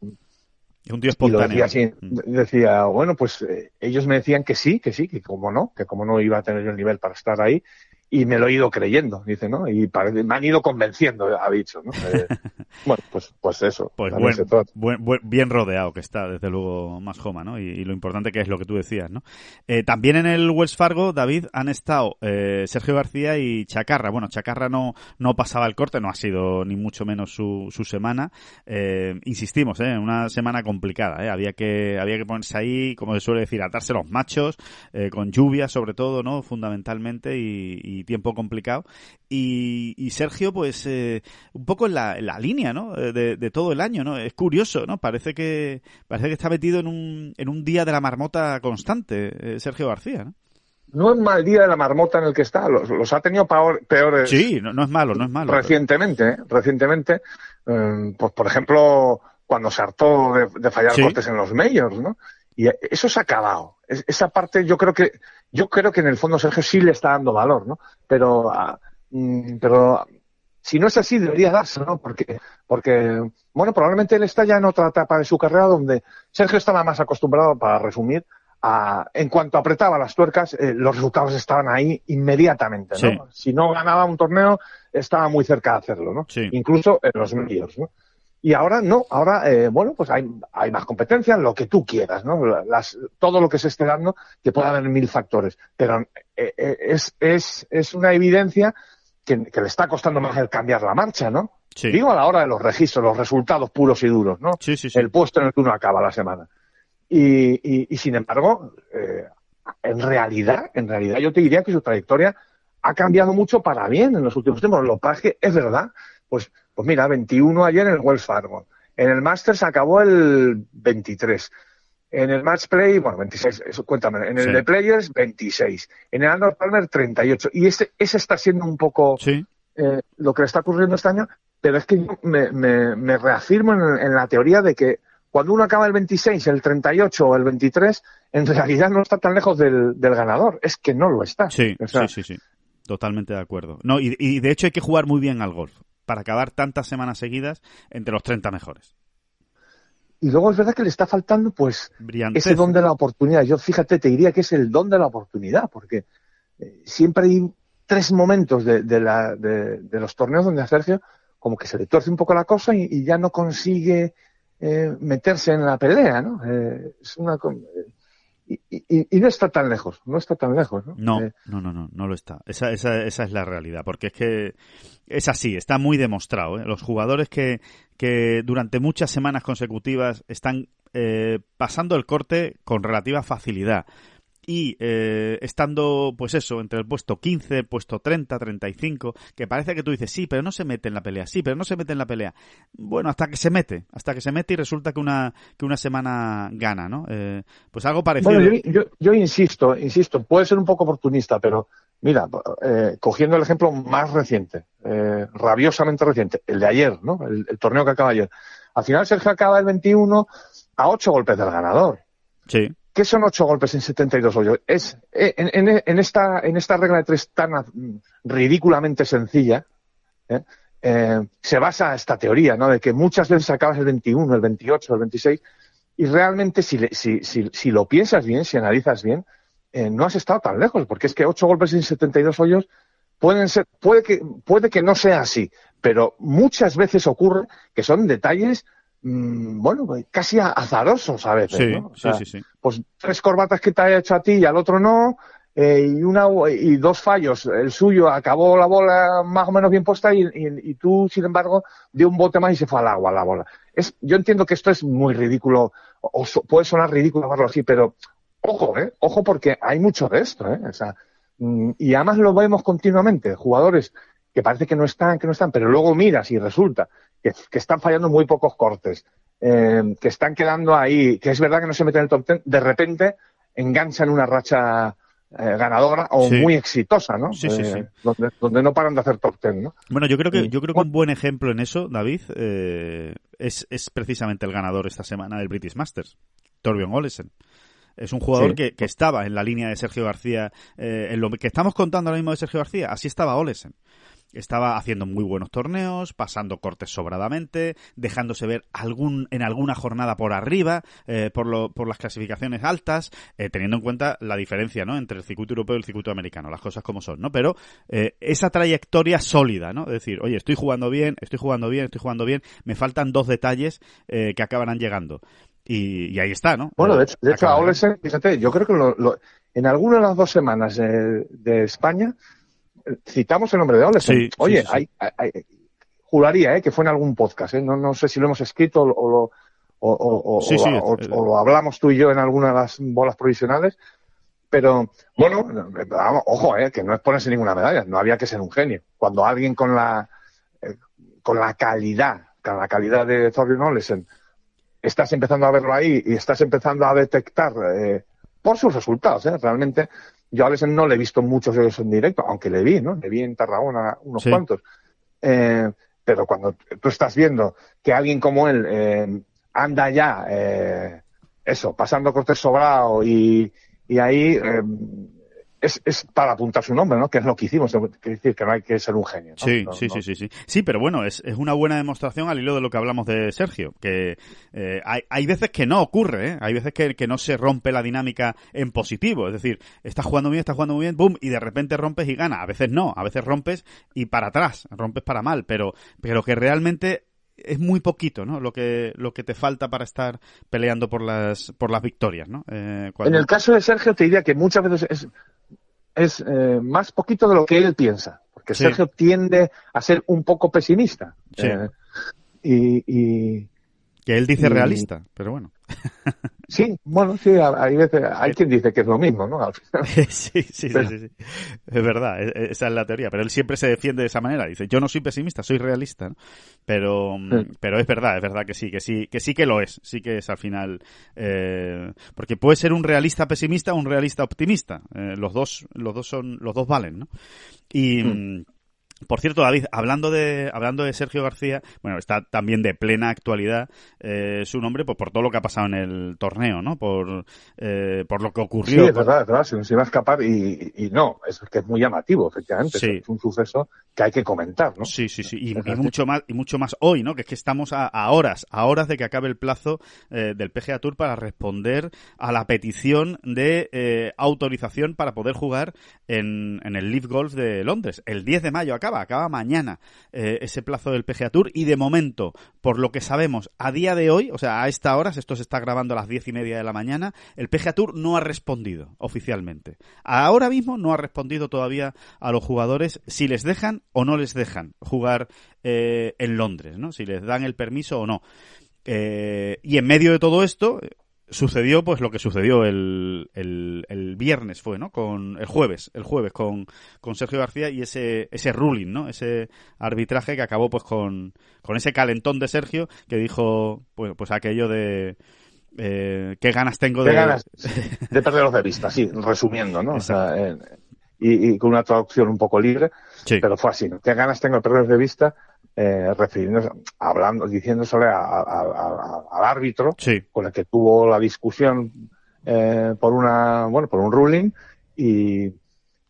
es un tío espontáneo. Decía, mm. decía, bueno, pues eh, ellos me decían que sí, que sí, que como no, que como no iba a tener el nivel para estar ahí, y me lo he ido creyendo, dice, ¿no? Y me han ido convenciendo, ha dicho, ¿no? Eh, *laughs* bueno, pues, pues eso. Pues buen, bien rodeado que está, desde luego, más Joma, ¿no? Y, lo importante que es lo que tú decías, ¿no? Eh, también en el Wells Fargo, David, han estado eh, Sergio García y Chacarra. Bueno, Chacarra no, no pasaba el corte, no ha sido ni mucho menos su, su semana. insistimos, ¿eh? Una semana complicada, ¿eh? Había que, había que ponerse ahí, como se suele decir, atarse los machos, con lluvia sobre todo, ¿no? Fundamentalmente y y tiempo complicado. Y, Sergio, pues, eh, un poco en la, la línea, ¿no? Eh, de, todo el año, ¿no? Es curioso, ¿no? Parece que, parece que está metido en un, en un día de la marmota constante, eh, Sergio García, ¿no? No es mal día de la marmota en el que está, los, ha tenido peores. Sí, no, es malo, no es malo. Recientemente, recientemente, pues por ejemplo, cuando se hartó de, fallar cortes en los medios, ¿no? Y eso se ha acabado. esa parte yo creo que yo creo que en el fondo Sergio sí le está dando valor, ¿no? Pero, ah, mm, pero si no es así, debería darse, ¿no? Porque, porque, bueno, probablemente él está ya en otra etapa de su carrera donde Sergio estaba más acostumbrado, para resumir, a, en cuanto apretaba las tuercas, eh, los resultados estaban ahí inmediatamente, ¿no? Si no ganaba un torneo, estaba muy cerca de hacerlo, ¿no? Incluso en los medios, ¿no? Y ahora no, ahora, eh, bueno, pues hay, hay más competencia, lo que tú quieras, ¿no? Las, todo lo que se esté dando, que puede haber mil factores. Pero eh, eh, es, es, es una evidencia que, le está costando más el cambiar la marcha, ¿no? Digo a la hora de los registros, los resultados puros y duros, ¿no? Sí, el puesto en el que uno acaba la semana. Y, y, y sin embargo, eh, en realidad, en realidad yo te diría que su trayectoria ha cambiado mucho para bien en los últimos tiempos. Lo que es verdad, pues pues mira, 21 ayer en el Wells Fargo. En el Masters acabó el 23. En el Match Play, bueno, 26, eso, cuéntame. En el de Players, 26. En el Arnold Palmer, 38. Y ese, ese está siendo un poco eh, lo que le está ocurriendo este año, pero es que yo me, me, reafirmo en, la teoría de que cuando uno acaba el 26, el 38 o el 23, en realidad no está tan lejos del, del ganador. Es que no lo está. Sí, sí, sí, sí. Totalmente de acuerdo. No, y, y de hecho hay que jugar muy bien al golf para acabar tantas semanas seguidas entre los 30 mejores. Y luego es verdad que le está faltando, pues, ese don de la oportunidad. Yo, fíjate, te diría que es el don de la oportunidad, porque eh, siempre hay tres momentos de, los torneos donde a Sergio como que se le torce un poco la cosa y, ya no consigue eh, meterse en la pelea, ¿no? Eh, es una, y, no está tan lejos, no está tan lejos, ¿no? No, eh, no, no, no, no lo está. Esa, esa, esa es la realidad, porque es que es así, está muy demostrado. ¿eh? Los jugadores que, que durante muchas semanas consecutivas están eh, pasando el corte con relativa facilidad y eh, estando, pues eso, entre el puesto 15, puesto 30, 35, que parece que tú dices, sí, pero no se mete en la pelea, sí, pero no se mete en la pelea. Bueno, hasta que se mete, hasta que se mete y resulta que una, que una semana gana, ¿no? Eh, pues algo parecido. Bueno, yo, yo, insisto, insisto, puede ser un poco oportunista, pero mira, eh, cogiendo el ejemplo más reciente, eh, rabiosamente reciente, el de ayer, ¿no? El, el torneo que acaba ayer. Al final Sergio acaba el 21 a 8 golpes del ganador. Sí. ¿Qué son ocho golpes en 72 hoyos? Es, eh, en, esta, en esta regla de tres tan ridículamente sencilla, ¿eh? eh, se basa esta teoría, ¿no? De que muchas veces acabas el 21, el 28, el 26 y realmente si, si, si, si lo piensas bien, si analizas bien, no has estado tan lejos, porque es que ocho golpes en 72 hoyos pueden ser, puede que, puede que no sea así, pero muchas veces ocurre que son detalles, mm, bueno, casi a- azarosos a veces, Sí, ¿no? O sí, sea, sí, sí. Pues tres corbatas que te haya hecho a ti y al otro no, eh, y una y dos fallos. El suyo acabó la bola más o menos bien puesta y, y- y tú, sin embargo, dio un bote más y se fue al agua la bola. Es, yo entiendo que esto es muy ridículo, o, so- puede sonar ridículo verlo así, pero ojo, ¿eh? Ojo porque hay mucho de esto, ¿eh? O sea, mm, y además lo vemos continuamente, jugadores que parece que no están, que no están, pero luego miras y resulta que, que están fallando muy pocos cortes, eh, que están quedando ahí, que es verdad que no se meten en el top ten, de repente enganchan una racha eh, ganadora o Sí. muy exitosa, ¿no? Sí, sí, Eh, sí. Donde, donde no paran de hacer top ten, ¿no? Bueno, yo creo que yo creo que un buen ejemplo en eso, David, eh, es, es precisamente el ganador esta semana del British Masters, Torbjörn Olesen. Es un jugador Sí. que, que estaba en la línea de Sergio García, eh, en lo que estamos contando ahora mismo de Sergio García, así estaba Olesen. Estaba haciendo muy buenos torneos, pasando cortes sobradamente, dejándose ver algún, en alguna jornada por arriba, eh, por, lo, por las clasificaciones altas, eh, teniendo en cuenta la diferencia ¿no? entre el circuito europeo y el circuito americano, las cosas como son, ¿no? Pero eh, esa trayectoria sólida, ¿no? Es decir, oye, estoy jugando bien, estoy jugando bien, estoy jugando bien, me faltan dos detalles eh, que acabarán llegando. Y, y ahí está, ¿no? Bueno, Eh, de hecho, de hecho a. Olesen, fíjate, yo creo que lo- lo- en alguna de las dos semanas eh, de España eh, citamos el nombre de Olesen. Sí, Oye, sí, sí. hay- hay- hay- juraría eh, que fue en algún podcast, eh, no, no sé si lo hemos escrito o, o lo, o, o- o- Sí, o- sí, o- o lo hablamos tú y yo en alguna de las bolas provisionales. Pero, bueno, ojo, eh, que no es ponerse ninguna medalla, no había que ser un genio. Cuando alguien con la, eh, con la calidad, con la calidad de Thorbjörn Olesen, estás empezando a verlo ahí y estás empezando a detectar eh, por sus resultados. ¿eh? Realmente, yo a Olesen no le he visto muchos de ellos en directo, aunque le vi, ¿no? Le vi en Tarragona unos Sí. cuantos. Eh, pero cuando tú estás viendo que alguien como él eh, anda ya, eh, eso, pasando cortes sobrado y, y ahí es, es para apuntar su nombre, ¿no? Que es lo que hicimos. Quiere decir que no hay que ser un genio. ¿no? Sí, No, sí, no. sí, sí, sí. Sí, pero bueno, es, es una buena demostración al hilo de lo que hablamos de Sergio, que eh, hay, hay veces que no ocurre, ¿eh? hay veces que, que no se rompe la dinámica en positivo, es decir, estás jugando bien, estás jugando muy bien, boom, y de repente rompes y gana. A veces no, a veces rompes y para atrás, rompes para mal, pero, pero que realmente es muy poquito, ¿no? Lo que, lo que te falta para estar peleando por las, por las victorias, ¿no? Eh, En el caso de Sergio te diría que muchas veces es, es eh, más poquito de lo que él piensa, porque Sí. Sergio tiende a ser un poco pesimista. Sí. Eh, y, y- que él dice y- realista, pero bueno. Sí, bueno, sí, hay veces, hay quien dice que es lo mismo, ¿no? Al final. *laughs* sí, sí, sí, sí, sí. Es verdad, e- e- esa es la teoría. Pero él siempre se defiende de esa manera. Dice, yo no soy pesimista, soy realista. ¿no? Pero, mm, Sí. pero es verdad, es verdad que sí, que sí, que sí que lo es. Sí que es al final. eh, porque puede ser un realista pesimista o un realista optimista. Eh, los dos, los dos son, los dos valen, ¿no? Y. mm, Por cierto, David, hablando de, hablando de Sergio García, bueno, está también de plena actualidad eh, su nombre pues, por todo lo que ha pasado en el torneo, ¿no? Por, eh, por lo que Sí, ocurrió. es verdad, es verdad, se nos iba a escapar y, y no, es que es muy llamativo, efectivamente. Sí. Es un suceso que hay que comentar, ¿no? Sí, sí, sí. Y, mucho más, y mucho más hoy, ¿no? Que es que estamos a, a horas, a horas de que acabe el plazo eh, del PGA Tour para responder a la petición de eh, autorización para poder jugar en, en el Leaf Golf de Londres. El 10 de mayo acaba, acaba mañana eh, ese plazo del PGA Tour y de momento, por lo que sabemos a día de hoy, o sea, a esta hora, esto se está grabando a las diez y media de la mañana, el PGA Tour no ha respondido oficialmente. Ahora mismo no ha respondido todavía a los jugadores si les dejan o no les dejan jugar eh, en Londres, ¿no? Si les dan el permiso o no. Eh, y en medio de todo esto sucedió pues lo que sucedió el, el, el viernes fue, ¿no? Con el jueves, el jueves con, con Sergio García y ese ese ruling, ¿no? Ese arbitraje que acabó pues con, con ese calentón de Sergio que dijo pues pues aquello de eh, qué ganas tengo Qué de ganas *laughs* de vista, sí, resumiendo, ¿no? O sea, eh, y, y con una traducción un poco libre, Sí. pero fue así, ¿no? Qué ganas tengo de perderlos de vista, eh, refiriéndose, hablando, diciéndosele a- a- a- al árbitro Sí. con el que tuvo la discusión eh, por una, bueno, por un ruling y,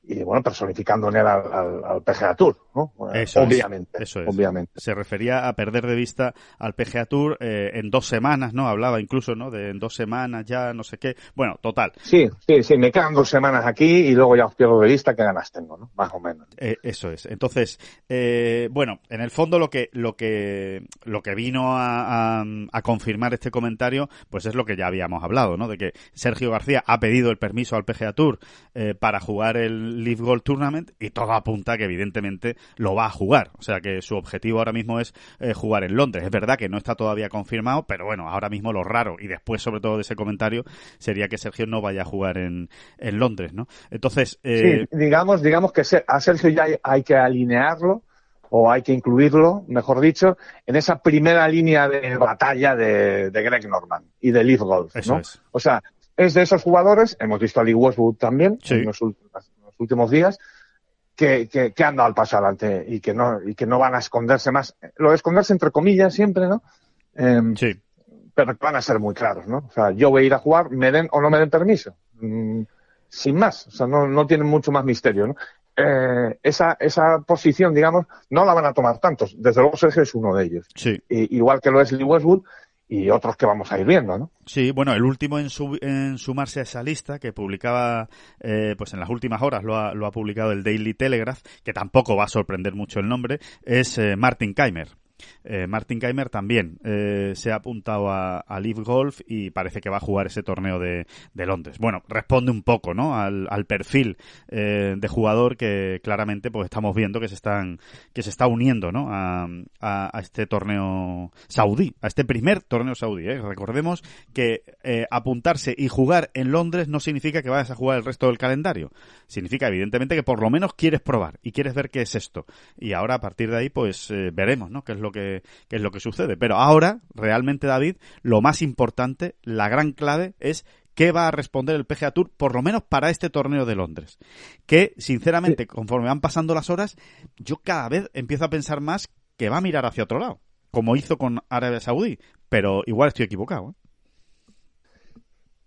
y bueno, personificando en él al, al, al PGA Tour. ¿No? Eso obviamente, es, eso es. obviamente. Se refería a perder de vista al PGA Tour eh, en dos semanas, ¿no? Hablaba incluso, ¿no? De en dos semanas ya, no sé qué. Bueno, total. Sí, sí, sí, me quedan dos semanas aquí y luego ya os pierdo de vista qué ganas tengo, ¿no? Más o menos. Eh, eso es. Entonces, eh, bueno, en el fondo lo que, lo que, lo que vino a, a, a confirmar este comentario, pues es lo que ya habíamos hablado, ¿no? De que Sergio García ha pedido el permiso al PGA Tour eh, para jugar el Live Golf Tournament y todo apunta que evidentemente lo va a jugar. O sea que su objetivo ahora mismo es eh, jugar en Londres. Es verdad que no está todavía confirmado, pero bueno, ahora mismo lo raro y después sobre todo de ese comentario sería que Sergio no vaya a jugar en, en Londres, ¿no? Entonces, eh... sí, digamos, digamos que a Sergio ya hay, hay que alinearlo o hay que incluirlo, mejor dicho, en esa primera línea de batalla de, de Greg Norman y de Leaf Golf, Eso ¿no? es. O sea, es de esos jugadores, hemos visto a Lee Westwood también Sí. en, los últimos, en los últimos días, que, que, que han dado el paso adelante y que no, y que no van a esconderse más. Lo de esconderse entre comillas siempre, ¿no? Em, sí. Pero van a ser muy claros, ¿no? O sea, yo voy a ir a jugar, me den o no me den permiso. Mm, sin más. O sea, no, no tienen mucho más misterio, ¿no? Eh, esa, esa posición, digamos, no la van a tomar tantos. Desde luego Sergio es uno de ellos. Sí. Y- igual que lo es Lee Westwood y otros que vamos a ir viendo, ¿no? Sí, bueno, el último en, sub- en sumarse a esa lista que publicaba, eh, pues en las últimas horas lo ha, lo ha publicado el Daily Telegraph, que tampoco va a sorprender mucho el nombre, es eh, Martin Keimer. Eh, Martin Keimer también eh, se ha apuntado a, a Live Golf y parece que va a jugar ese torneo de, Londres. Bueno, responde un poco, ¿no? Al, al perfil eh, de jugador que claramente pues estamos viendo que se están que se está uniendo, ¿no? A, a, este torneo saudí, a este primer torneo saudí. ¿eh? Recordemos que eh, apuntarse y jugar en Londres no significa que vayas a jugar el resto del calendario. Significa evidentemente que por lo menos quieres probar y quieres ver qué es esto. Y ahora a partir de ahí pues veremos, ¿no? Qué es lo que es lo que sucede. Pero ahora realmente David, lo más importante, la gran clave es qué va a responder el PGA Tour, por lo menos para este torneo de Londres. Que, sinceramente, conforme van pasando las horas, yo cada vez empiezo a pensar más que va a mirar hacia otro lado, como hizo con Arabia Saudí. Pero igual estoy equivocado. ¿eh?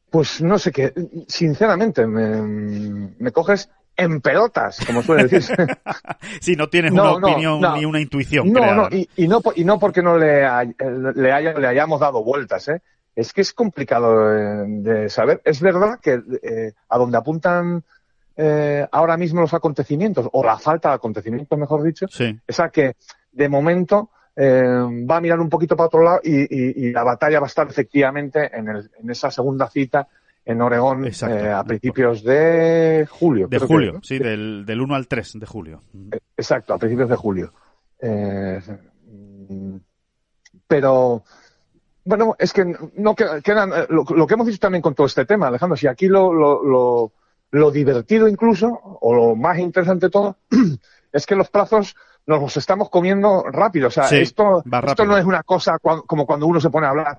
Pues no sé qué, sinceramente, me, me coges en pelotas, como suele decirse. *laughs* si no tienes No, una no, opinión no. ni una intuición. No, creada, no, y, y no, y no porque no le, hay- le, haya- le hayamos dado vueltas, ¿eh? Es que es complicado eh, de saber. Es verdad que eh, a donde apuntan eh, ahora mismo los acontecimientos, o la falta de acontecimientos, mejor dicho, Sí. es a que de momento eh, va a mirar un poquito para otro lado y, y- y la batalla va a estar efectivamente en, el- en esa segunda cita en Oregón eh, a principios de julio. De creo que, julio, ¿no? sí, del, del 1 al 3 de julio. Exacto, a principios de julio. Eh, pero, bueno, es que no que- quedan, eh, lo, lo que hemos dicho también con todo este tema, Alejandro, si aquí lo, lo, lo, lo divertido incluso, o lo más interesante de todo, *clears throat* es que los plazos nos los estamos comiendo rápido. O sea, Sí, esto, esto no es una cosa como cuando uno se pone a hablar.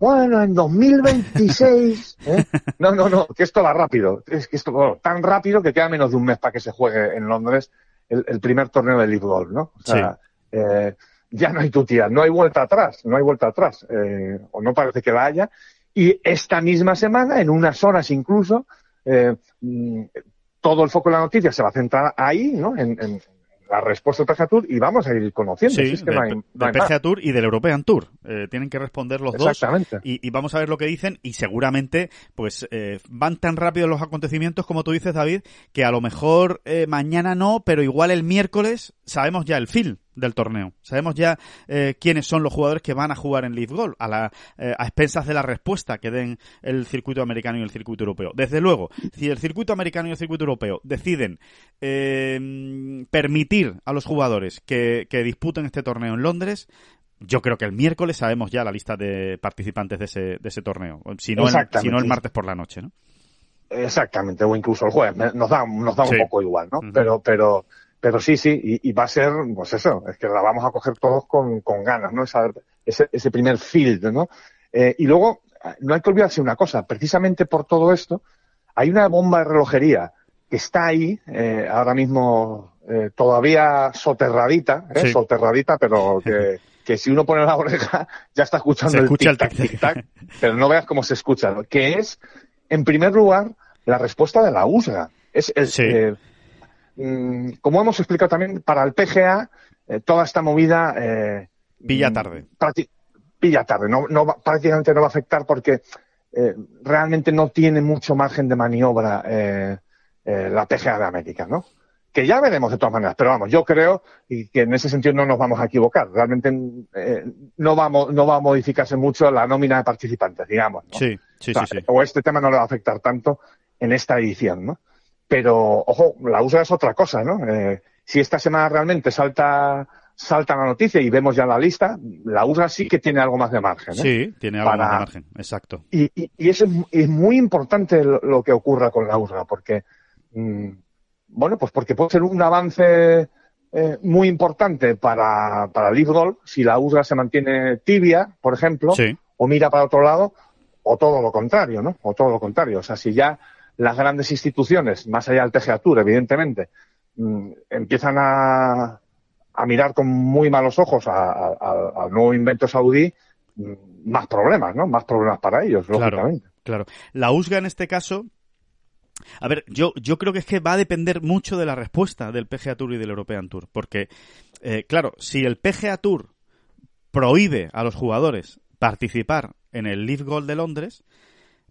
Bueno, en 2026. *laughs* ¿eh? No, no, no, que esto va rápido. Es que esto va tan rápido que queda menos de un mes para que se juegue en Londres el, el primer torneo de League Golf, ¿no? O sea, eh, ya no hay tutía, no hay vuelta atrás, no hay vuelta atrás, eh, o no parece que la haya. Y esta misma semana, en unas horas incluso, eh, mm, todo el foco de la noticia se va a centrar ahí, ¿no? En, en la respuesta del PGA Tour y vamos a ir conociendo. Sí, es que del, no hay, del no hay más. PGA Tour y del European Tour. Eh, tienen que responder los dos. Y, y vamos a ver lo que dicen y seguramente pues eh, van tan rápido los acontecimientos como tú dices, David, que a lo mejor eh, mañana no, pero igual el miércoles sabemos ya el fin del torneo. Sabemos ya eh, quiénes son los jugadores que van a jugar en Leaf Golf a, la, eh, a expensas de la respuesta que den el circuito americano y el circuito europeo. Desde luego, si el circuito americano y el circuito europeo deciden eh, permitir a los jugadores que, que disputen este torneo en Londres, yo creo que el miércoles sabemos ya la lista de participantes de ese, de ese torneo. Si no, el, Exactamente. si no el martes por la noche, ¿no? Exactamente, o incluso el jueves. Nos da, nos da Sí. un poco igual, ¿no? Pero, pero, pero sí, sí, y, y va a ser, pues eso, es que la vamos a coger todos con, con ganas, ¿no? Esa- ese, ese primer field, ¿no? Eh, y luego, no hay que olvidarse una cosa, precisamente por todo esto, hay una bomba de relojería que está ahí, eh, ahora mismo eh, todavía soterradita, ¿eh? Sí. soterradita, pero que, *laughs* que si uno pone la oreja ya está escuchando Se el escucha tic-tac, tic-tac. tic-tac, pero no veas cómo se escucha, ¿no? que es, en primer lugar, la respuesta de la USGA. Es el, Sí. Mm, como hemos explicado también, para el PGA, eh, toda esta movida... Eh, pilla tarde. Pilla tarde, no, no, prácticamente no va a afectar porque eh, realmente no tiene mucho margen de maniobra eh, eh, la PGA de América, ¿no? Que ya veremos de todas maneras, pero vamos, yo creo y que en ese sentido no nos vamos a equivocar. Realmente no, vamos, no va a modificarse mucho la nómina de participantes, digamos. ¿no? Sí, sí, sí, sí. O este tema no le va a afectar tanto en esta edición, ¿no? Pero, ojo, la USA es otra cosa, ¿no? si esta semana realmente salta salta la noticia y vemos ya la lista, la USA sí que tiene algo más de margen. ¿eh? Sí, tiene algo más de margen, exacto. Y, y, y es, muy importante lo, que ocurra con la USA, porque, mm, bueno, pues porque puede ser un avance eh, muy importante para, para Golf si la USA se mantiene tibia, por ejemplo, o mira para otro lado, o todo lo contrario, ¿no? O todo lo contrario. O sea, si ya las grandes instituciones, más allá del Tour, evidentemente, mm, empiezan a a mirar con muy malos ojos al nuevo invento saudí, mm, más problemas, ¿no? Más problemas para ellos, lógicamente. Claro. La USGA en este caso, a ver, yo, yo creo que es que va a depender mucho de la respuesta del PGA Tour y del European Tour. Porque, eh, claro, si el PGA Tour prohíbe a los jugadores participar en el Leaf Gold de Londres,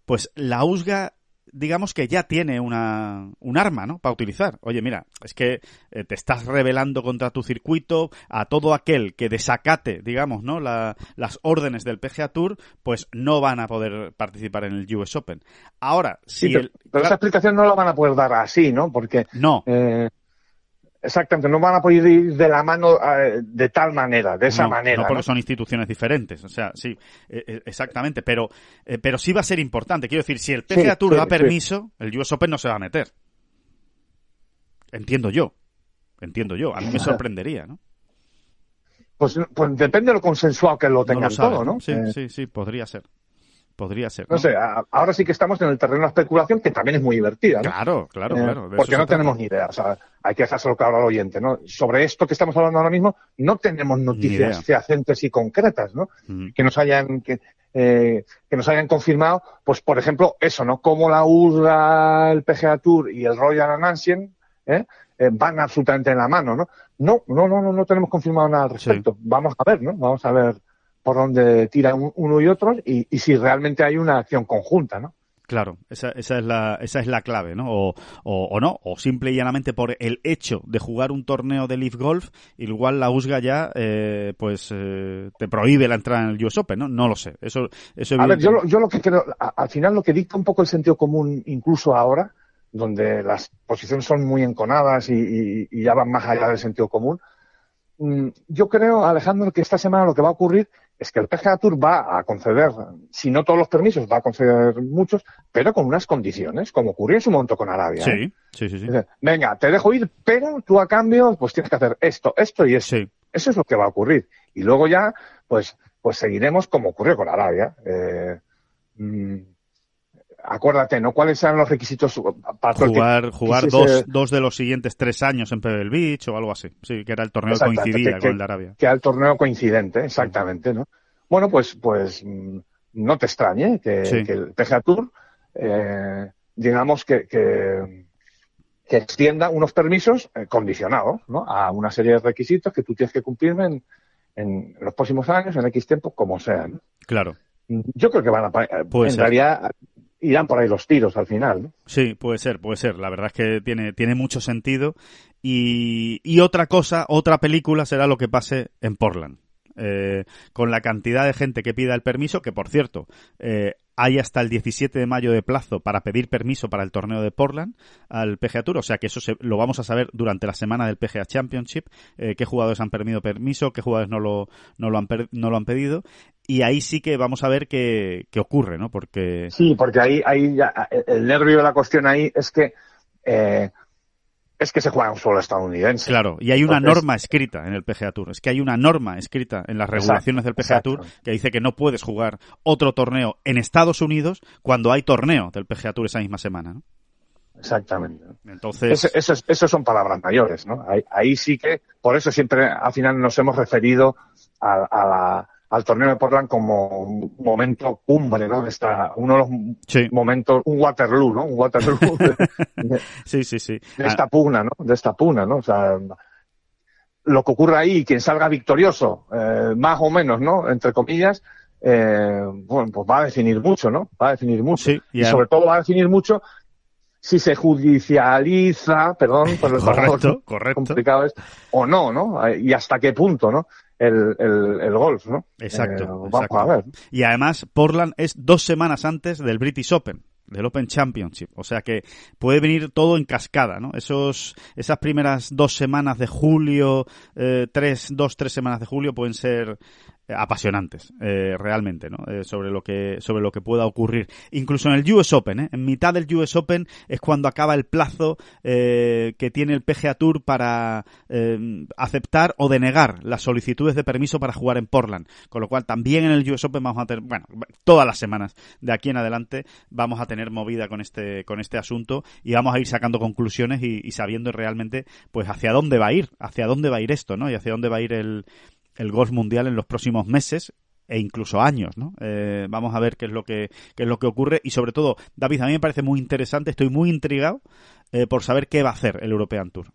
pues la USGA digamos que ya tiene una, un arma, ¿no? Para utilizar. Oye, mira, es que eh, te estás rebelando contra tu circuito, a todo aquel que desacate, digamos, ¿no? La, las órdenes del PGA Tour, pues no van a poder participar en el US Open. Ahora, si pero, esa explicación no la van a poder dar así, ¿no? Porque no. Eh, Exactamente, no van a poder ir de la mano eh, de tal manera, de esa manera. No, porque son instituciones diferentes, o sea, sí, eh, eh, exactamente, pero, pero sí va a ser importante. Quiero decir, si el PGA Tour da permiso, el US Open no se va a meter. Entiendo yo, entiendo yo, a mí me sorprendería, ¿no? Pues, pues depende de lo consensuado que lo tengan todo, ¿no? Sí, sí, sí, podría ser. Podría ser. ¿no? sé, ahora sí que estamos en el terreno de la especulación, que también es muy divertida. ¿no? Claro, claro, eh, claro. Porque no tenemos ni idea. O sea, hay que dejárselo claro al oyente, ¿no? Sobre esto que estamos hablando ahora mismo, no tenemos noticias fehacientes y concretas, ¿no? Que nos hayan, que, eh, que nos hayan confirmado, pues por ejemplo, eso, ¿no? Cómo la USRA, el PGA Tour y el Royal Ancien, ¿eh? ¿eh? van absolutamente en la mano, ¿no? No, no, no, no, no tenemos confirmado nada al respecto. Vamos a ver, ¿no? Vamos a ver por donde tiran uno y otro y, si realmente hay una acción conjunta, ¿no? Claro, esa, esa, es la, esa es la clave, ¿no? O, o, no, o simple y llanamente por el hecho de jugar un torneo de Leaf Golf, igual la USGA ya, eh, pues, eh, te prohíbe la entrada en el US Open, ¿no? No lo sé. Eso, eso A ver, yo, yo lo que creo, al final lo que dicta un poco el sentido común, incluso ahora, donde las posiciones son muy enconadas y, y ya van más allá del sentido común, mm, yo creo, Alejandro, que esta semana lo que va a ocurrir es que el PGA Tour va a conceder, si no todos los permisos, va a conceder muchos, pero con unas condiciones, como ocurrió en su momento con Arabia. Sí, ¿eh? sí, sí, Venga, te dejo ir, pero tú a cambio, pues tienes que hacer esto, esto y eso. Eso es lo que va a ocurrir. Y luego ya, pues, pues seguiremos como ocurrió con Arabia. Eh, mm, acuérdate, ¿no? ¿Cuáles eran los requisitos para jugar jugar dos, dos de los siguientes tres años en Pebble Beach o algo así? Sí, que era el torneo que coincidía con el de Arabia. Que era el torneo coincidente, exactamente, ¿no? Bueno, pues, pues mm, no te extrañe que, el PGA Tour, eh, digamos que, que, extienda unos permisos eh, condicionados, ¿no? A una serie de requisitos que tú tienes que cumplir en, en los próximos años, en X tiempo, como sean. Claro. Yo creo que van a, en realidad irán por ahí los tiros al final. ¿no? Sí, puede ser, puede ser. La verdad es que tiene, tiene mucho sentido. Y, y otra cosa, otra película será lo que pase en Portland. Eh, con la cantidad de gente que pida el permiso, que por cierto, eh, hay hasta el 17 de mayo de plazo para pedir permiso para el torneo de Portland al PGA Tour, o sea que eso lo vamos a saber durante la semana del PGA Championship, eh, qué jugadores han permitido permiso, qué jugadores no lo, no lo, han, no lo han pedido, y ahí sí que vamos a ver qué, qué ocurre, ¿no? Porque... Sí, porque ahí, ahí ya, el nervio de la cuestión ahí es que eh, es que se juega un solo estadounidense. Claro, y hay una norma escrita en el PGA Tour. Es que hay una norma escrita en las regulaciones del PGA Tour que dice que no puedes jugar otro torneo en Estados Unidos cuando hay torneo del PGA Tour esa misma semana. ¿no? Exactamente. Entonces. Eso, son palabras mayores, ¿no? Ahí, sí que, por eso siempre al final nos hemos referido a, al torneo de Portland como un momento cumbre, ¿no? De esta, uno de los momentos, un Waterloo, ¿no? Un Waterloo *laughs* de, sí, sí, sí. de esta pugna, ¿no? De esta pugna, ¿no? O sea, lo que ocurra ahí, quien salga victorioso, eh, más o menos, ¿no? Entre comillas, eh, bueno, pues va a definir mucho, ¿no? Va a definir mucho. y sobre todo va a definir mucho si se judicializa, perdón por el *laughs* correcto, correcto. complicado es, o no, ¿no? Y hasta qué punto, ¿no? El, el, el golf, ¿no? Exacto, Eh, exacto. vamos a ver. Y además, Portland es dos semanas antes del British Open del Open Championship. O sea que puede venir todo en cascada, ¿no? Esos, esas primeras dos semanas de julio, eh, tres, dos, tres semanas de julio pueden ser apasionantes, eh, realmente, ¿no? Eh, sobre lo que, sobre lo que pueda ocurrir. Incluso en el US Open, ¿eh? En mitad del US Open es cuando acaba el plazo, eh, que tiene el PGA Tour para, eh, aceptar o denegar las solicitudes de permiso para jugar en Portland. Con lo cual también en el US Open vamos a tener, bueno, todas las semanas de aquí en adelante vamos a tener movida con este, con este asunto y vamos a ir sacando conclusiones y, y sabiendo realmente, pues, hacia dónde va a ir, hacia dónde va a ir esto, ¿no? Y hacia dónde va a ir el, el golf mundial en los próximos meses e incluso años, ¿no? Eh, vamos a ver qué es lo que qué es lo que ocurre y sobre todo, David, a mí me parece muy interesante, estoy muy intrigado eh, por saber qué va a hacer el European Tour.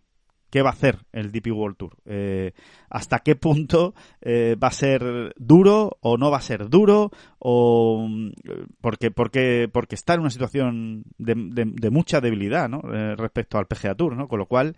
¿Qué va a hacer el DP World Tour? Eh, ¿Hasta qué punto eh, va a ser duro o no va a ser duro? O mm, porque porque porque está en una situación de, mucha debilidad, ¿no? Eh, respecto al PGA Tour, ¿no? Con lo cual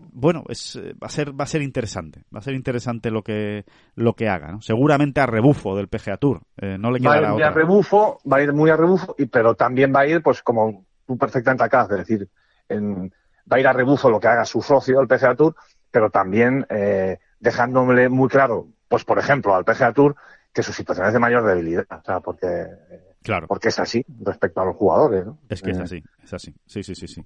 bueno, es, eh, va a ser va a ser interesante, va a ser interesante lo que lo que haga, ¿no? Seguramente a rebufo del PGA Tour, eh, no le Va a ir quedará a rebufo, va a ir muy a rebufo, y, pero también va a ir, pues como tú perfectamente acabas de decir, en- va a ir a rebufo lo que haga su socio, el PGA Tour, pero también eh, dejándole muy claro, pues por ejemplo, al PGA Tour, que su situación es de mayor debilidad, o sea, porque, Claro. porque es así respecto a los jugadores, ¿no? Es que es Eh, así, es así. Sí, sí, sí, sí.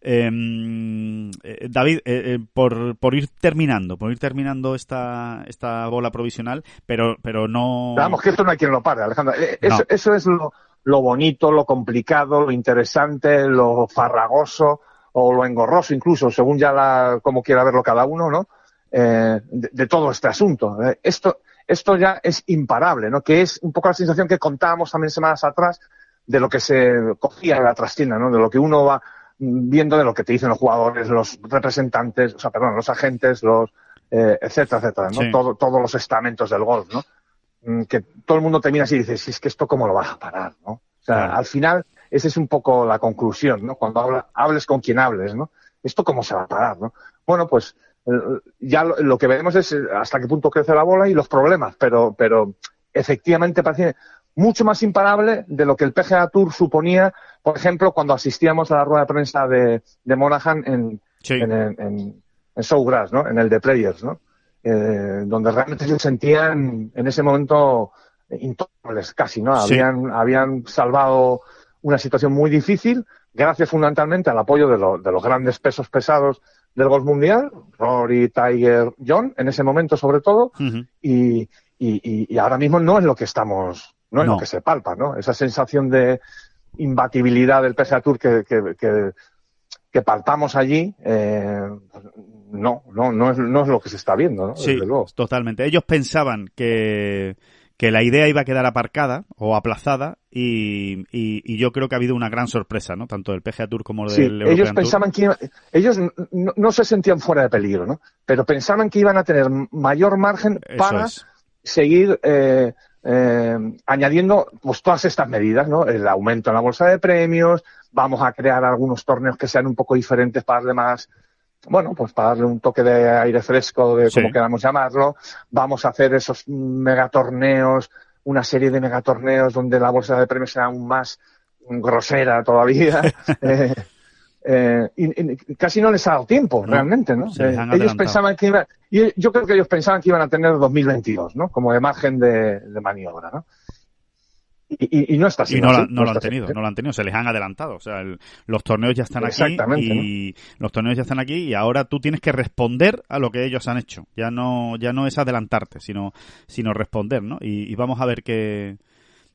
Em, eh, David, eh, eh, por, por ir terminando, por ir terminando esta, esta bola provisional, pero, pero no. Vamos, que esto no hay quien lo pare, Alejandro. No. Eso, eso es lo, lo bonito, lo complicado, lo interesante, lo farragoso o lo engorroso incluso, según ya la, como quiera verlo cada uno, ¿no? Eh, de, de todo este asunto. Esto, esto ya es imparable, ¿no? Que es un poco la sensación que contábamos también semanas atrás de lo que se cogía en la trastienda, ¿no? De lo que uno va viendo de lo que te dicen los jugadores, los representantes, o sea, perdón, los agentes, los, eh, etcétera, etcétera, ¿no? Sí. Todo- todos los estamentos del golf, ¿no? Mm, que todo el mundo te mira así y dice, si es que esto cómo lo vas a parar, ¿no? O sea, Claro. al final, esa es un poco la conclusión, ¿no? Cuando habla- hables con quien hables, ¿no? Esto cómo se va a parar, ¿no? Bueno, pues ya lo, lo que veremos es eh, hasta qué punto crece la bola y los problemas, pero, pero efectivamente parece mucho más imparable de lo que el PGA Tour suponía, por ejemplo, cuando asistíamos a la rueda de prensa de, de Monaghan en, Sí. en, en, en Showgrass, ¿no? En el de Players, ¿no? Eh, donde realmente se sentían en ese momento intocables casi, ¿no? Sí. Habían, habían salvado una situación muy difícil gracias fundamentalmente al apoyo de, lo- de los grandes pesos pesados del golf mundial, Rory, Tiger, John, en ese momento sobre todo, y, y, y- y ahora mismo no es lo que estamos, no es No. lo que se palpa, ¿no? Esa sensación de imbatibilidad del PGA Tour que, que, que, que palpamos allí, eh, no, no, no es, no es lo que se está viendo, ¿no? Sí, Desde luego. totalmente. Ellos pensaban que, que la idea iba a quedar aparcada o aplazada y, y, y yo creo que ha habido una gran sorpresa, ¿no? Tanto del PGA Tour como del Sí, European ellos Tour. pensaban que ellos no, no se sentían fuera de peligro, ¿no? Pero pensaban que iban a tener mayor margen Eso para es. seguir eh, eh, añadiendo pues todas estas medidas, ¿no? El aumento en la bolsa de premios, vamos a crear algunos torneos que sean un poco diferentes para darle más, bueno, pues para darle un toque de aire fresco, de Sí. como queramos llamarlo, vamos a hacer esos megatorneos, una serie de megatorneos donde la bolsa de premios sea aún más grosera todavía. *laughs* eh, eh, y, y casi no les ha dado tiempo, No, realmente, ¿no? Eh, ellos pensaban que iba, y yo creo que ellos pensaban que iban a tener 2022, ¿no? Como de margen de, de maniobra, ¿no? Y, y- y no está Y siendo no, la- así, no lo han tenido, no lo han tenido, se les han adelantado. O sea, el- los torneos ya están aquí y los torneos ya están aquí y ahora tú tienes que responder a lo que ellos han hecho. Ya no, ya no es adelantarte, sino, sino responder, ¿no? Y, y vamos a ver qué,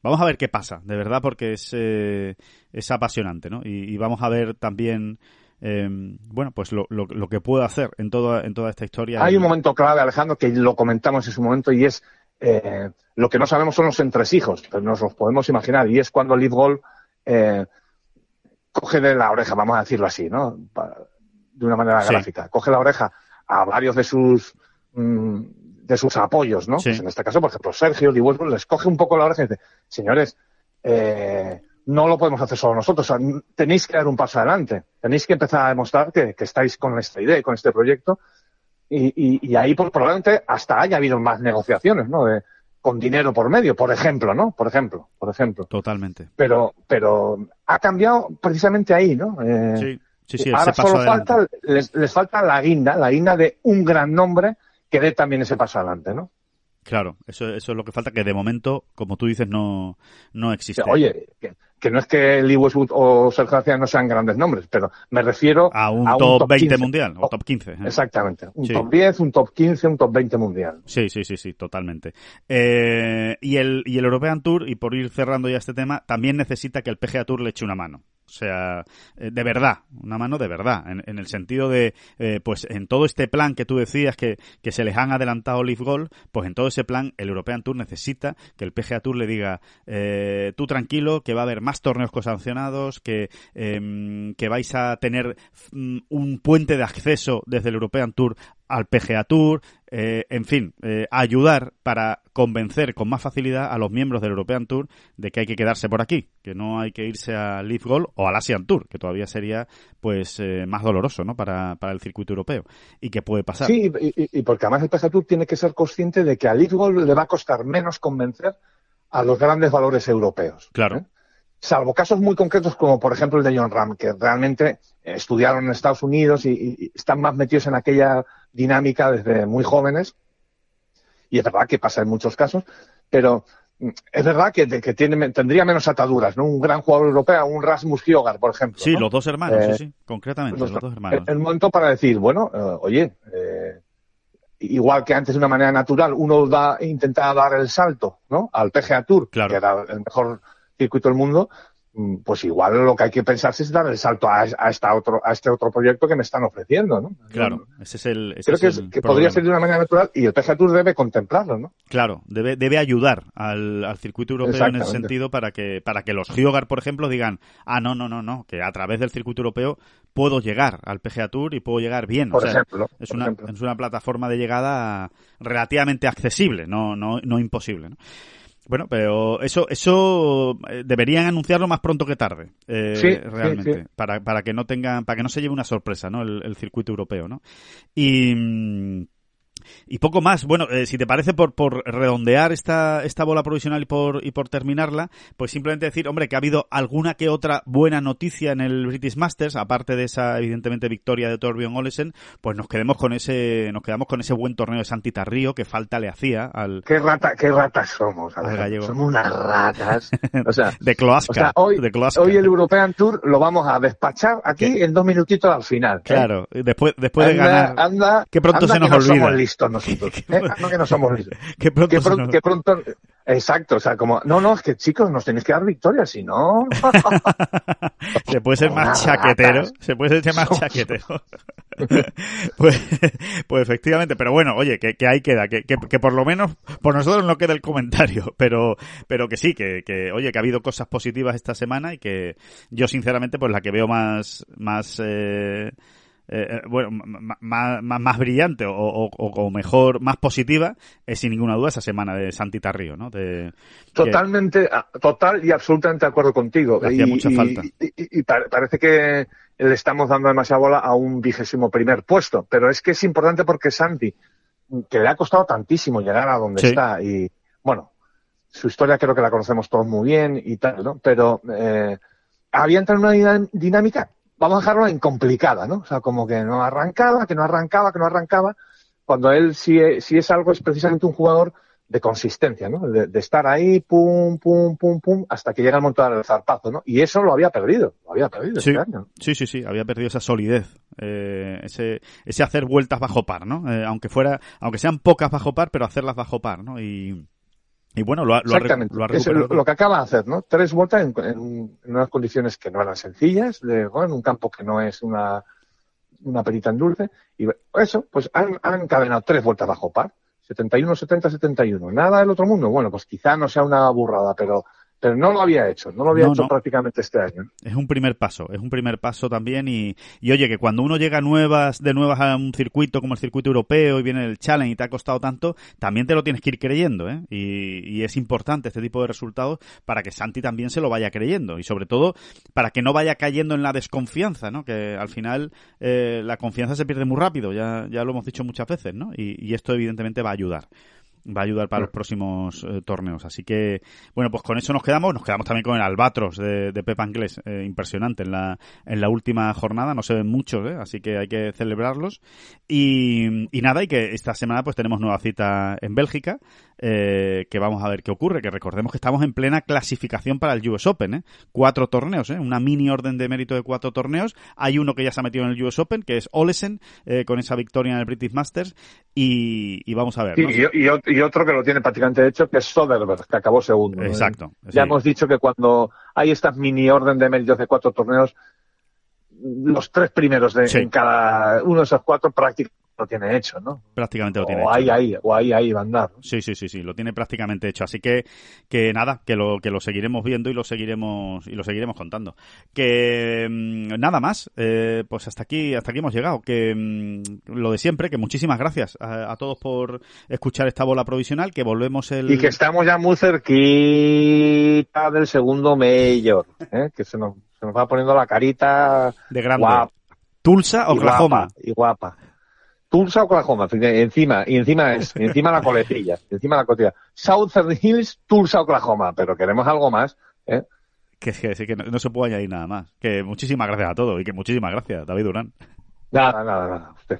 vamos a ver qué pasa, de verdad, porque es, eh, es apasionante, ¿no? Y, y vamos a ver también, eh, bueno, pues lo, lo, lo que puede hacer en toda, en toda esta historia. Hay un momento clave, Alejandro, que lo comentamos en su momento y es Eh, lo que no sabemos son los entresijos, pero nos los podemos imaginar. Y es cuando Liv Gold eh, coge de la oreja, vamos a decirlo así, ¿no? de una manera gráfica. Coge la oreja a varios de sus mm, de sus apoyos, ¿no? Pues en este caso, por ejemplo, Sergio Di les coge un poco la oreja y dice, señores, eh, no lo podemos hacer solo nosotros, tenéis que dar un paso adelante, tenéis que empezar a demostrar que, estáis con esta idea y con este proyecto y, ahí pues, probablemente hasta haya habido más negociaciones, ¿no? con dinero por medio, por ejemplo, ¿no? Por ejemplo, por ejemplo. Totalmente. Pero, pero ha cambiado precisamente ahí, ¿no? Eh, sí, sí, sí. Ahora solo falta, les, les, falta la guinda, la guinda de un gran nombre que dé también ese paso adelante, ¿no? Claro, eso, eso es lo que falta, que de momento, como tú dices, no, no existe. Oye, que, no es que Lee Westwood o Sergio García no sean grandes nombres, pero me refiero a un, top, 20 mundial o top 15. ¿eh? Exactamente, un top 10, un top 15, un top 20 mundial. Sí, sí, sí, sí, totalmente. Eh, y, el, y el European Tour, y por ir cerrando ya este tema, también necesita que el PGA Tour le eche una mano. O sea, eh, de verdad, una mano de verdad, en, el sentido de, eh, pues en todo este plan que tú decías que, que se les han adelantado Leaf Gold, pues en todo ese plan el European Tour necesita que el PGA Tour le diga, eh, tú tranquilo, que va a haber más torneos cosancionados, que, em, que vais a tener mm, un puente de acceso desde el European Tour al PGA Tour, eh, en fin, eh, ayudar para convencer con más facilidad a los miembros del European Tour de que hay que quedarse por aquí, que no hay que irse a Leaf Gold o al Asian Tour, que todavía sería pues eh, más doloroso ¿no? para, para el circuito europeo y que puede pasar. Sí, y, porque además el PGA Tour tiene que ser consciente de que a Leaf Gold le va a costar menos convencer a los grandes valores europeos. Claro salvo casos muy concretos como por ejemplo el de John Ram, que realmente estudiaron en Estados Unidos y, están más metidos en aquella dinámica desde muy jóvenes. Y es verdad que pasa en muchos casos, pero mm, es verdad que, que tiene, tendría menos ataduras, ¿no? Un gran jugador europeo, un Rasmus Hyogar, por ejemplo. Sí, los dos hermanos, sí, eh, sí, concretamente, los, dos hermanos. El, momento para decir, bueno, eh, oye, eh, igual que antes de una manera natural, uno da, intentaba dar el salto, ¿no? Al PGA Tour, que era el mejor circuito del mundo, pues igual lo que hay que pensar es dar el salto a, esta otro, a este otro proyecto que me están ofreciendo, ¿no? Claro, ese es el. Creo que, podría ser de una manera natural y el PGA Tour debe contemplarlo, ¿no? Claro, debe, debe ayudar al, al circuito europeo en ese sentido para que, para que los Giogar, por ejemplo, digan, ah, no, no, no, no, que a través del circuito europeo puedo llegar al PGA Tour y puedo llegar bien. Por ejemplo, es, una, es una plataforma de llegada relativamente accesible, no, no, no imposible, ¿no? Bueno, pero eso eso eh, deberían anunciarlo más pronto que tarde, eh, realmente, Para, para que no tengan, para que no se lleve una sorpresa, ¿no? El, el circuito europeo, ¿no? Y mm, y poco más. Bueno, eh, si te parece, por, por redondear esta, esta bola provisional y por, y por terminarla, pues simplemente decir, hombre, que ha habido alguna que otra buena noticia en el British Masters, aparte de esa, evidentemente, victoria de Torbjörn Olesen, pues nos quedemos con ese, nos quedamos con ese buen torneo de Santita Río que falta le hacía al... Qué rata, qué ratas somos, gallego. Somos unas ratas. *laughs* O sea, de cloasca. hoy, de hoy el European Tour lo vamos a despachar aquí en dos minutitos al final. ¿eh? Claro, después, después de ganar. Anda, que pronto se nos olvida nosotros. *laughs* ¿eh? No que no somos listos. que pronto, exacto, o sea, como, no, no, es que chicos, nos tenéis que dar victoria, si no. *laughs* se puede ser más chaquetero, se puede ser más chaquetero. *laughs* pues, pues efectivamente, pero bueno, oye, que, que ahí queda, que, que, por lo menos por nosotros no queda el comentario, pero, pero que sí, que, que, oye, que ha habido cosas positivas esta semana y que yo sinceramente, pues la que veo más, más, eh, eh, eh, bueno, más, más, brillante o, o, mejor, más positiva, es sin ninguna duda esa semana de Santita Río, ¿no? De, Totalmente, ah, total y absolutamente de acuerdo contigo. Hacía mucha falta. Y, parece que le estamos dando demasiada bola a un vigésimo primer puesto, pero es que es importante porque Santi, que le ha costado tantísimo llegar a donde está y, bueno, su historia creo que la conocemos todos muy bien y tal, ¿no? Pero eh, había entrado en una dinámica vamos a dejarlo en complicada, ¿no? O sea, como que no arrancaba, que no arrancaba, que no arrancaba, cuando él sí, si es algo, es precisamente un jugador de consistencia, ¿no? De, estar ahí, pum, pum, pum, pum, hasta que llega el momento del zarpazo, ¿no? Y eso lo había perdido, lo había perdido sí, este año. Sí, sí, sí, había perdido esa solidez, eh, ese, ese hacer vueltas bajo par, ¿no? Eh, aunque fuera, aunque sean pocas bajo par, pero hacerlas bajo par, ¿no? Y, y bueno, lo ha, lo Exactamente. Lo, es lo, que acaba de hacer, ¿no? Tres vueltas en, unas condiciones que no eran sencillas, de, en un campo que no es una, una perita en dulce. Y eso, pues han, han encadenado tres vueltas bajo par. 71, 70, 71. Nada del otro mundo. Bueno, pues quizá no sea una burrada, pero pero no lo había hecho, no lo había No, hecho no. prácticamente este año. Es un primer paso, es un primer paso también y, y oye, que cuando uno llega nuevas, de nuevas a un circuito como el circuito europeo y viene el challenge y te ha costado tanto, también te lo tienes que ir creyendo, ¿eh? Y, y es importante este tipo de resultados para que Santi también se lo vaya creyendo y sobre todo para que no vaya cayendo en la desconfianza, ¿no? Que al final eh, la confianza se pierde muy rápido, ya, ya lo hemos dicho muchas veces, ¿no? Y, y esto evidentemente va a ayudar va a ayudar para los próximos eh, torneos. Así que, bueno, pues con eso nos quedamos. Nos quedamos también con el Albatros de, de Pepa Anglés, eh, impresionante en la, en la última jornada. No se ven muchos, ¿eh? así que hay que celebrarlos. Y, y nada, y que esta semana pues tenemos nueva cita en Bélgica, eh, que vamos a ver qué ocurre. Que recordemos que estamos en plena clasificación para el US Open, ¿eh? Cuatro torneos, ¿eh? Una mini orden de mérito de cuatro torneos. Hay uno que ya se ha metido en el US Open, que es Olesen, eh, con esa victoria en el British Masters. Y, y vamos a ver. Sí, ¿no? y, y ot- y otro que lo tiene prácticamente hecho, que es Soderbergh, que acabó segundo. ¿no? Exacto, Ya hemos dicho que cuando hay estas mini orden de méritos de cuatro torneos, los tres primeros de, Sí. en cada uno de esos cuatro prácticamente lo tiene hecho, ¿no? prácticamente lo tiene O hecho. ahí, ahí, o ahí, ahí va a andar. Sí, sí, sí, sí, lo tiene prácticamente hecho. Así que, que nada, que lo, que lo seguiremos viendo y lo seguiremos, y lo seguiremos contando. Que mm, nada más, eh, pues hasta aquí, hasta aquí hemos llegado. Que mm, lo de siempre, que muchísimas gracias a, a todos por escuchar esta bola provisional, que volvemos el. Y que estamos ya muy cerquita del segundo mayor, ¿eh? que se nos, se nos va poniendo la carita De grande. guapa. Tulsa, y Oklahoma. guapa, Y guapa. Tulsa, Oklahoma, encima, y encima es, encima la coletilla, encima la coletilla. Southern Hills, Tulsa, Oklahoma, pero queremos algo más, ¿eh? Que, que, sí, que no, no se puede añadir nada más. Que muchísimas gracias a todos y que muchísimas gracias, David Durán. Nada, nada, nada, usted.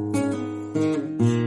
Mm-hmm.